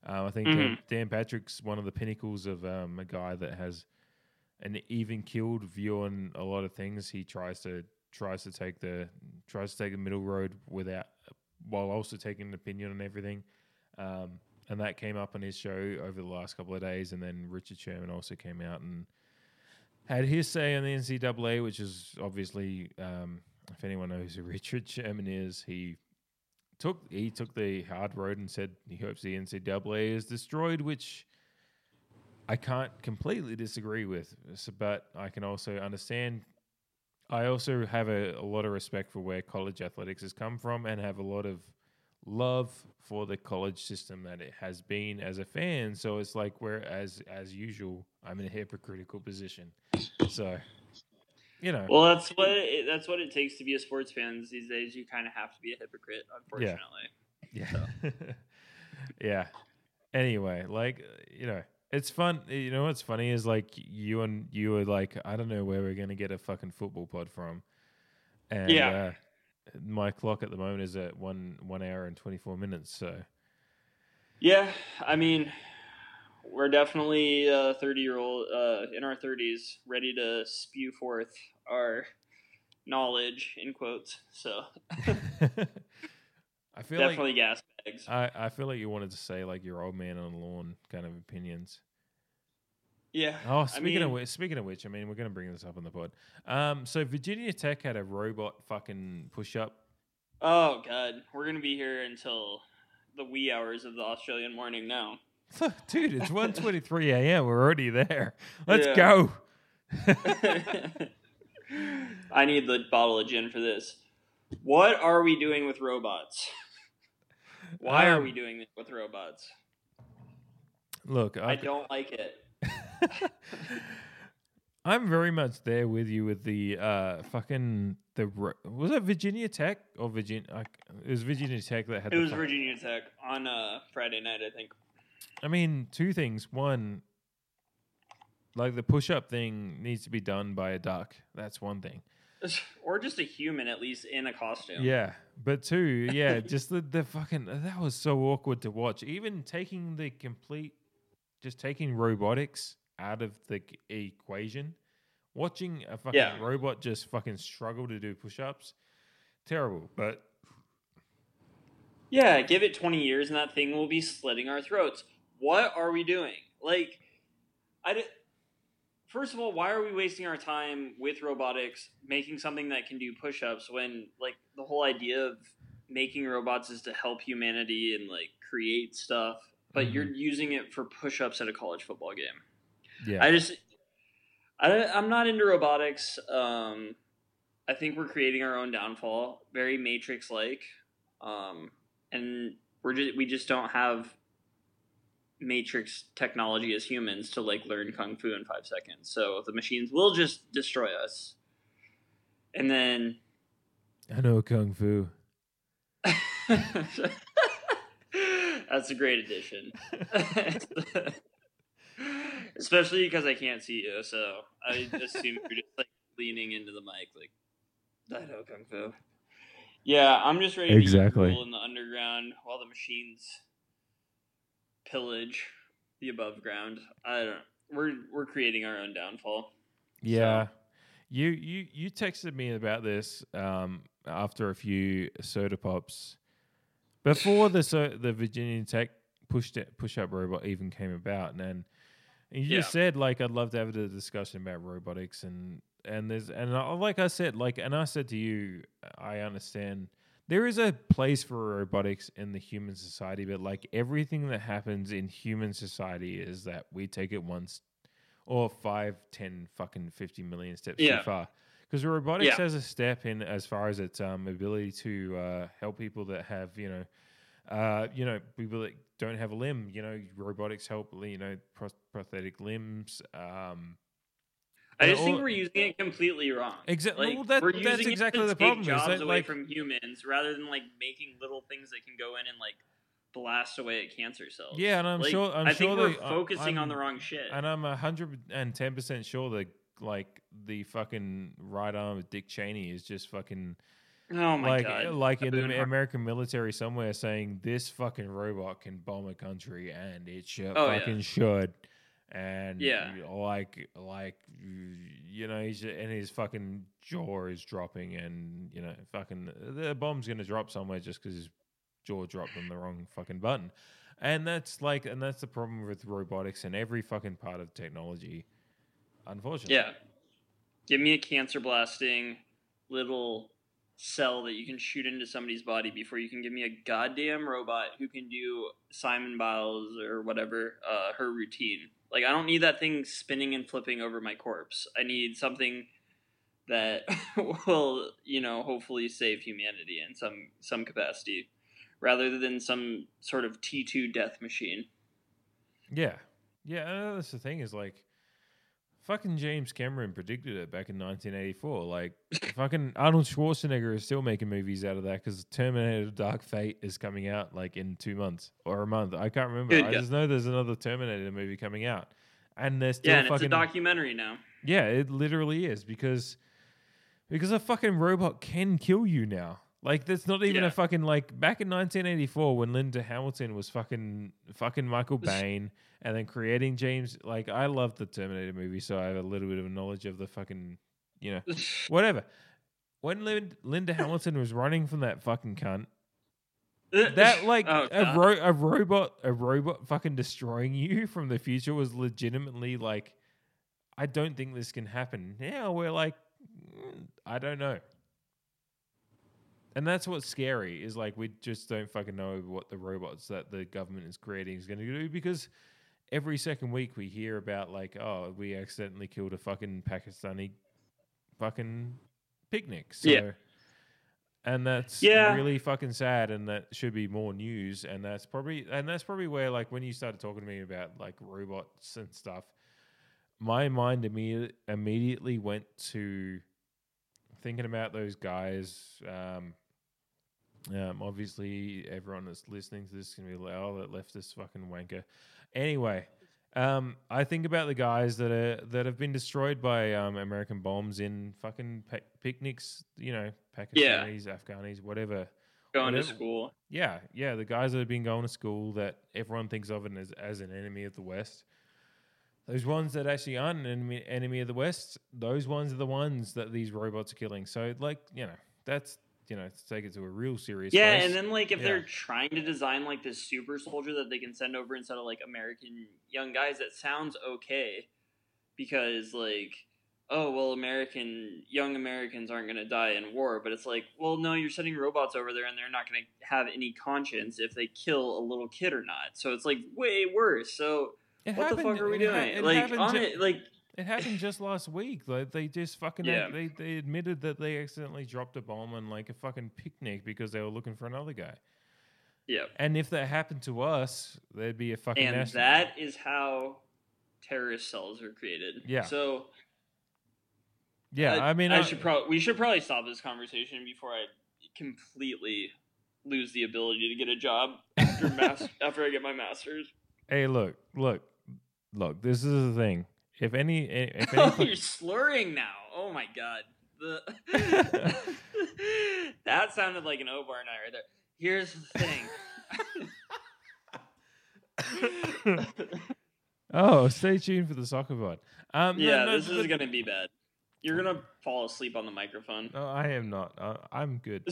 Um, I think Dan, Mhm. Dan Patrick's one of the pinnacles of um, a guy that has an even keeled view on a lot of things. He tries to tries to take the tries to take the middle road without while also taking an opinion on everything. Um, and that came up on his show over the last couple of days. And then Richard Sherman also came out and had his say on the NCAA, which is obviously, um, if anyone knows who <laughs> Richard Sherman is, he took he took the hard road and said he hopes the NCAA is destroyed, which I can't completely disagree with, but I can also understand. I also have a, a lot of respect for where college athletics has come from and have a lot of love for the college system that it has been as a fan. So it's like where as as usual, I'm in a hypocritical position. So you know, Well, that's what it, that's what it takes to be a sports fan these days. You kind of have to be a hypocrite, unfortunately. Yeah. <laughs> yeah. Anyway, like you know, it's fun. You know what's funny is like you and you are like, I don't know where we're gonna get a fucking football pod from. And Yeah. uh, my clock at the moment is at one one hour and twenty four minutes. So Yeah, I mean, we're definitely uh, thirty year old uh, in our thirties, ready to spew forth our knowledge in quotes. So <laughs> I feel like definitely gas bags. I, I feel like you wanted to say like your old man on the lawn kind of opinions. yeah. Oh, speaking of mean- which, speaking of which, I mean, we're going to bring this up on the pod. Um, so Virginia Tech had a robot fucking push up. Oh god, we're gonna be here until the wee hours of the Australian morning now. <laughs> Dude, it's 1.23 a.m. We're already there. Let's Yeah. go. <laughs> I need the bottle of gin for this. What are we doing with robots? Why are Um, we doing this with robots? Look, I I've- don't like it. <laughs> I'm very much there with you with the uh fucking the was it Virginia Tech or Virginia? I, it was Virginia Tech that had. It was Virginia Tech on uh, Friday night, I think. I mean, two things. One, like the push up thing needs to be done by a duck. That's one thing. <laughs> Or just a human, at least in a costume. Yeah, but two, yeah, <laughs> just the the fucking that was so awkward to watch. Even taking the complete, just taking robotics out of the equation, watching a fucking Yeah. robot just fucking struggle to do push ups, terrible. But Yeah, give it 20 years and that thing will be slitting our throats. What are we doing? Like, I di- First of all, why are we wasting our time with robotics making something that can do push ups when, like, the whole idea of making robots is to help humanity and, like, create stuff, but you're using it for push ups at a college football game? yeah, I just, I, I'm not into robotics. Um, I think we're creating our own downfall, very Matrix like, um, and we're just we just don't have Matrix technology as humans to like learn kung fu in five seconds. So the machines will just destroy us, and then. I know kung fu. <laughs> That's a great addition. <laughs> Especially because I can't see you, so I assume you're just like leaning into the mic, like I know Kung Fu. Yeah, I'm just ready Exactly. to rule in the underground while the machines pillage the above ground. I don't. We're we're creating our own downfall. Yeah. You you you texted me about this um, after a few soda pops before the so, the Virginia Tech push push up robot even came about, and then you just said like I'd love to have a discussion about robotics and and there's and I, like I said like and I said to you I understand there is a place for robotics in the human society, but like everything that happens in human society is that we take it once or five, ten, fucking fifty million steps Yeah. too far. Because robotics Yeah. has a step in as far as its um, ability to uh, help people that have, you know, Uh, you know, people that don't have a limb, you know, robotics help, you know, prosthetic limbs. Um, I just think we're using it completely wrong. Exactly. Like, well, that, we're that's using exactly it to the take problem. Jobs that, away like, from humans rather than like making little things that can go in and like blast away at cancer cells. Yeah, and I'm Like, sure- I'm I sure think we're they- I- focusing on I'm- the wrong shit. and I'm hundred and ten percent sure that like the fucking right arm of Dick Cheney is just fucking oh my like god! like in the American military somewhere saying this fucking robot can bomb a country and it should Oh, yeah. fucking should. And Yeah. like like you know, he's and his fucking jaw is dropping, and you know, fucking the bomb's gonna drop somewhere just because his jaw dropped on the wrong fucking button. And that's like, and that's the problem with robotics and every fucking part of technology. Unfortunately, Yeah. Give me a cancer blasting little cell that you can shoot into somebody's body before you can give me a goddamn robot who can do Simone Biles or whatever uh, her routine. Like I don't need that thing spinning and flipping over my corpse. I need something that <laughs> will, you know, hopefully save humanity in some some capacity rather than some sort of T2 death machine. Yeah, yeah. uh, That's the thing is like, fucking James Cameron predicted it back in 1984. Like, fucking Arnold Schwarzenegger is still making movies out of that because Terminator: Dark Fate is coming out like in two months or a month. I can't remember. Good I guess. just know there's another Terminator movie coming out, and they're still Yeah, and it's fucking a documentary now. yeah. It literally is because because a fucking robot can kill you now. Like that's not even Yeah. a fucking like back in 1984 when Linda Hamilton was fucking fucking Michael Biehn and then creating James. Like I love the Terminator movie, so I have a little bit of a knowledge of the fucking you know <laughs> whatever. When Lin- Linda Hamilton was running from that fucking cunt, that <laughs> like Oh, a, ro- a robot a robot fucking destroying you <laughs> from the future was legitimately like I don't think this can happen. Now we're like mm, I don't know. And that's what's scary is like we just don't fucking know what the robots that the government is creating is going to do because every second week we hear about like oh we accidentally killed a fucking Pakistani fucking picnic. So Yeah. and that's Yeah. really fucking sad and that should be more news and that's probably and that's probably where like when you started talking to me about like robots and stuff my mind immediately immediately went to thinking about those guys um um, obviously, everyone that's listening to this is gonna be like, "Oh, that leftist fucking wanker." Anyway, um, I think about the guys that are that have been destroyed by um, American bombs in fucking pa- picnics. You know, Yeah. Pakistanis, Afghanis, whatever. going to school. Yeah, yeah, the guys that have been going to school that everyone thinks of it as, as an enemy of the West. Those ones that actually aren't an enemy, enemy of the West, those ones are the ones that these robots are killing. So, like, you know, that's, you know, take it to a real serious Yeah, place. and then like if Yeah. they're trying to design like this super soldier that they can send over instead of like American young guys, that sounds okay because like oh well American young Americans aren't gonna die in war, but it's like well no you're sending robots over there and they're not gonna have any conscience if they kill a little kid or not. So it's like way worse. So It what the fuck are we it ha- doing? like on ju- it like It happened just last week. Like they just fucking Yeah. they they admitted that they accidentally dropped a bomb on like a fucking picnic because they were looking for another guy. yeah. And if that happened to us, there'd be a fucking And that is how terrorist cells are created. Yeah. So yeah, I, mean, I, I, should probably we should probably stop this conversation before I completely lose the ability to get a job after mas- <laughs> after I get my master's. hey, look, look, look. This is the thing. If any, if <laughs> Oh, you're slurring now. Oh my god. The <laughs> <laughs> that sounded like an O bar night right there. Here's the thing. oh, stay tuned for the soccer pod. Um, yeah, no, this is gonna be bad. You're gonna fall asleep on the microphone. No, I am not. I, I'm good.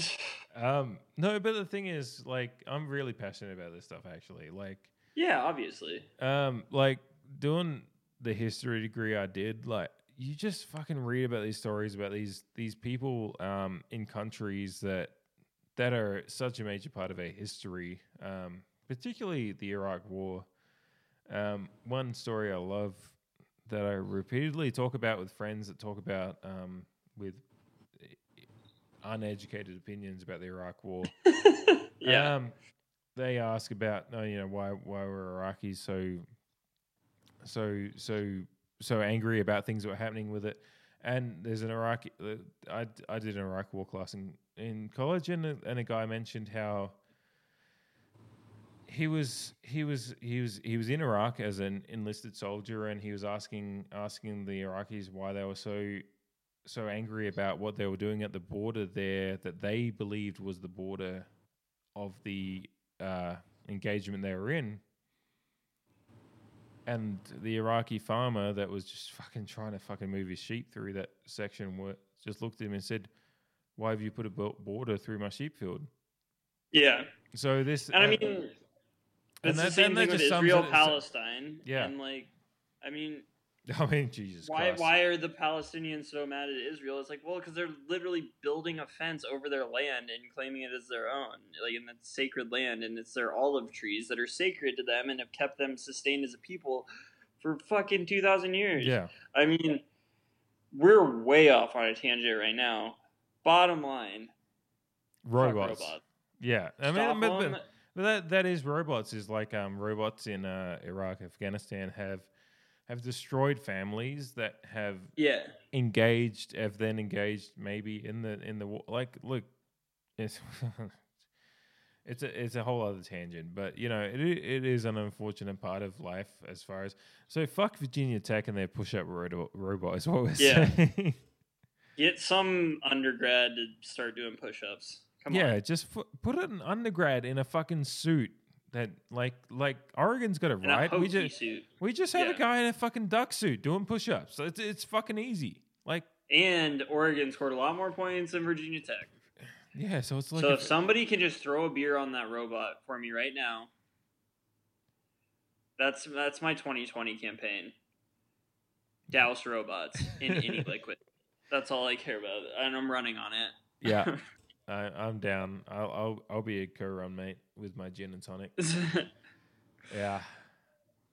Um, no, but the thing is, like, I'm really passionate about this stuff. Actually, like, yeah, obviously. um, like doing the history degree I did, like, you just fucking read about these stories about these these people um in countries that that are such a major part of our history, um, particularly the Iraq War. Um, one story I love that I repeatedly talk about with friends that talk about um, with uneducated opinions about the Iraq War. <laughs> yeah. Um, they ask about uh, you know why why were Iraqis so so so so angry about things that were happening with it. And there's an Iraqi. Uh, I I did an Iraq war class in in college, and a, and a guy mentioned how he was he was he was he was in Iraq as an enlisted soldier, and he was asking asking the Iraqis why they were so so angry about what they were doing at the border there that they believed was the border of the uh, engagement they were in. And the Iraqi farmer that was just fucking trying to fucking move his sheep through that section just looked at him and said, "Why have you put a border through my sheep field?" Yeah, So this, and I uh, mean, and it's that- the same and thing with Israel Palestine. Yeah. and like, I mean, <laughs> I mean, Jesus why Christ. why are the Palestinians so mad at Israel? It's like, well, because they're literally building a fence over their land and claiming it as their own, like, in that's sacred land, and it's their olive trees that are sacred to them and have kept them sustained as a people for fucking two thousand years. Yeah, I mean, we're way off on a tangent right now. Bottom line, robots. robots. Yeah, I mean, Stop but, but that that is robots. Is like um robots in uh, Iraq, Afghanistan have have destroyed families that have yeah, engaged have then engaged maybe in the in the war. Like, look, it's <laughs> it's a it's a whole other tangent, but you know, it it is an unfortunate part of life as far as so fuck Virginia Tech and their push up ro- robot is what we're Yeah. saying. <laughs> get some undergrad to start doing push-ups. Come on. yeah, on, just put an undergrad in a fucking suit that like like Oregon's got it in right. We just suit. we just have Yeah. a guy in a fucking duck suit doing push ups. It's it's fucking easy. Like And Oregon scored a lot more points than Virginia Tech. yeah, so it's like so if- if somebody can just throw a beer on that robot for me right now, that's that's my 2020 campaign. Douse robots in any <laughs> liquid. That's all I care about, and I'm running on it. yeah, <laughs> I, I'm down. I'll, I'll I'll be a co-run mate with my gin and tonic. <laughs> Yeah.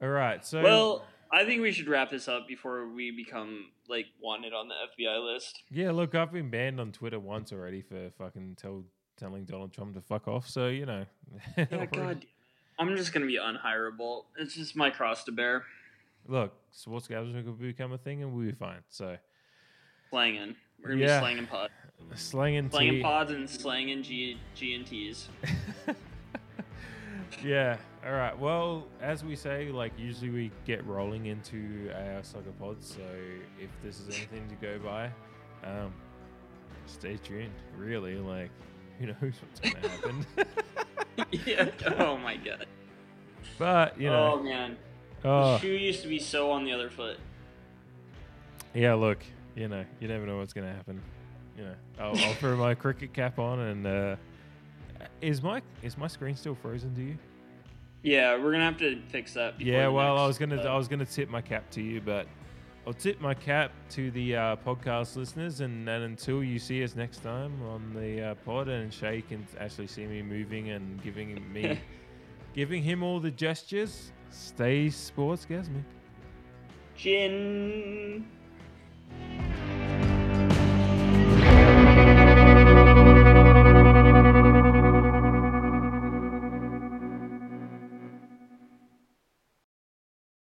All right. So well, I think we should wrap this up before we become like wanted on the FBI list. yeah, look, I've been banned on Twitter once already for fucking tell, telling Donald Trump to fuck off. So you know. <laughs> Yeah, God, I'm just gonna be unhireable. It's just my cross to bear. Look, sports gambling will become a thing, and we'll be fine. So Slanging. We're gonna Yeah. be slanging pods, slanging slanging tea. pods, and slanging G G and T's. <laughs> yeah. All right. Well, as we say, like usually we get rolling into our soccer pods. So if this is anything to go by, um, stay tuned. Really, like who knows what's gonna happen? <laughs> <laughs> yeah. Oh my god. but you know. oh man. oh, The shoe used to be so on the other foot. yeah. Look, you know, you never know what's gonna happen. You know, I'll, I'll throw my <laughs> cricket cap on and. uh is my is my screen still frozen to you? Yeah, we're gonna have to fix that. Yeah, the well, I was gonna uh, I was gonna tip my cap to you, but I'll tip my cap to the uh, podcast listeners, and, and until you see us next time on the uh, pod, and Shay can actually see me moving and giving me <laughs> giving him all the gestures. Stay sports gasmic. Gin.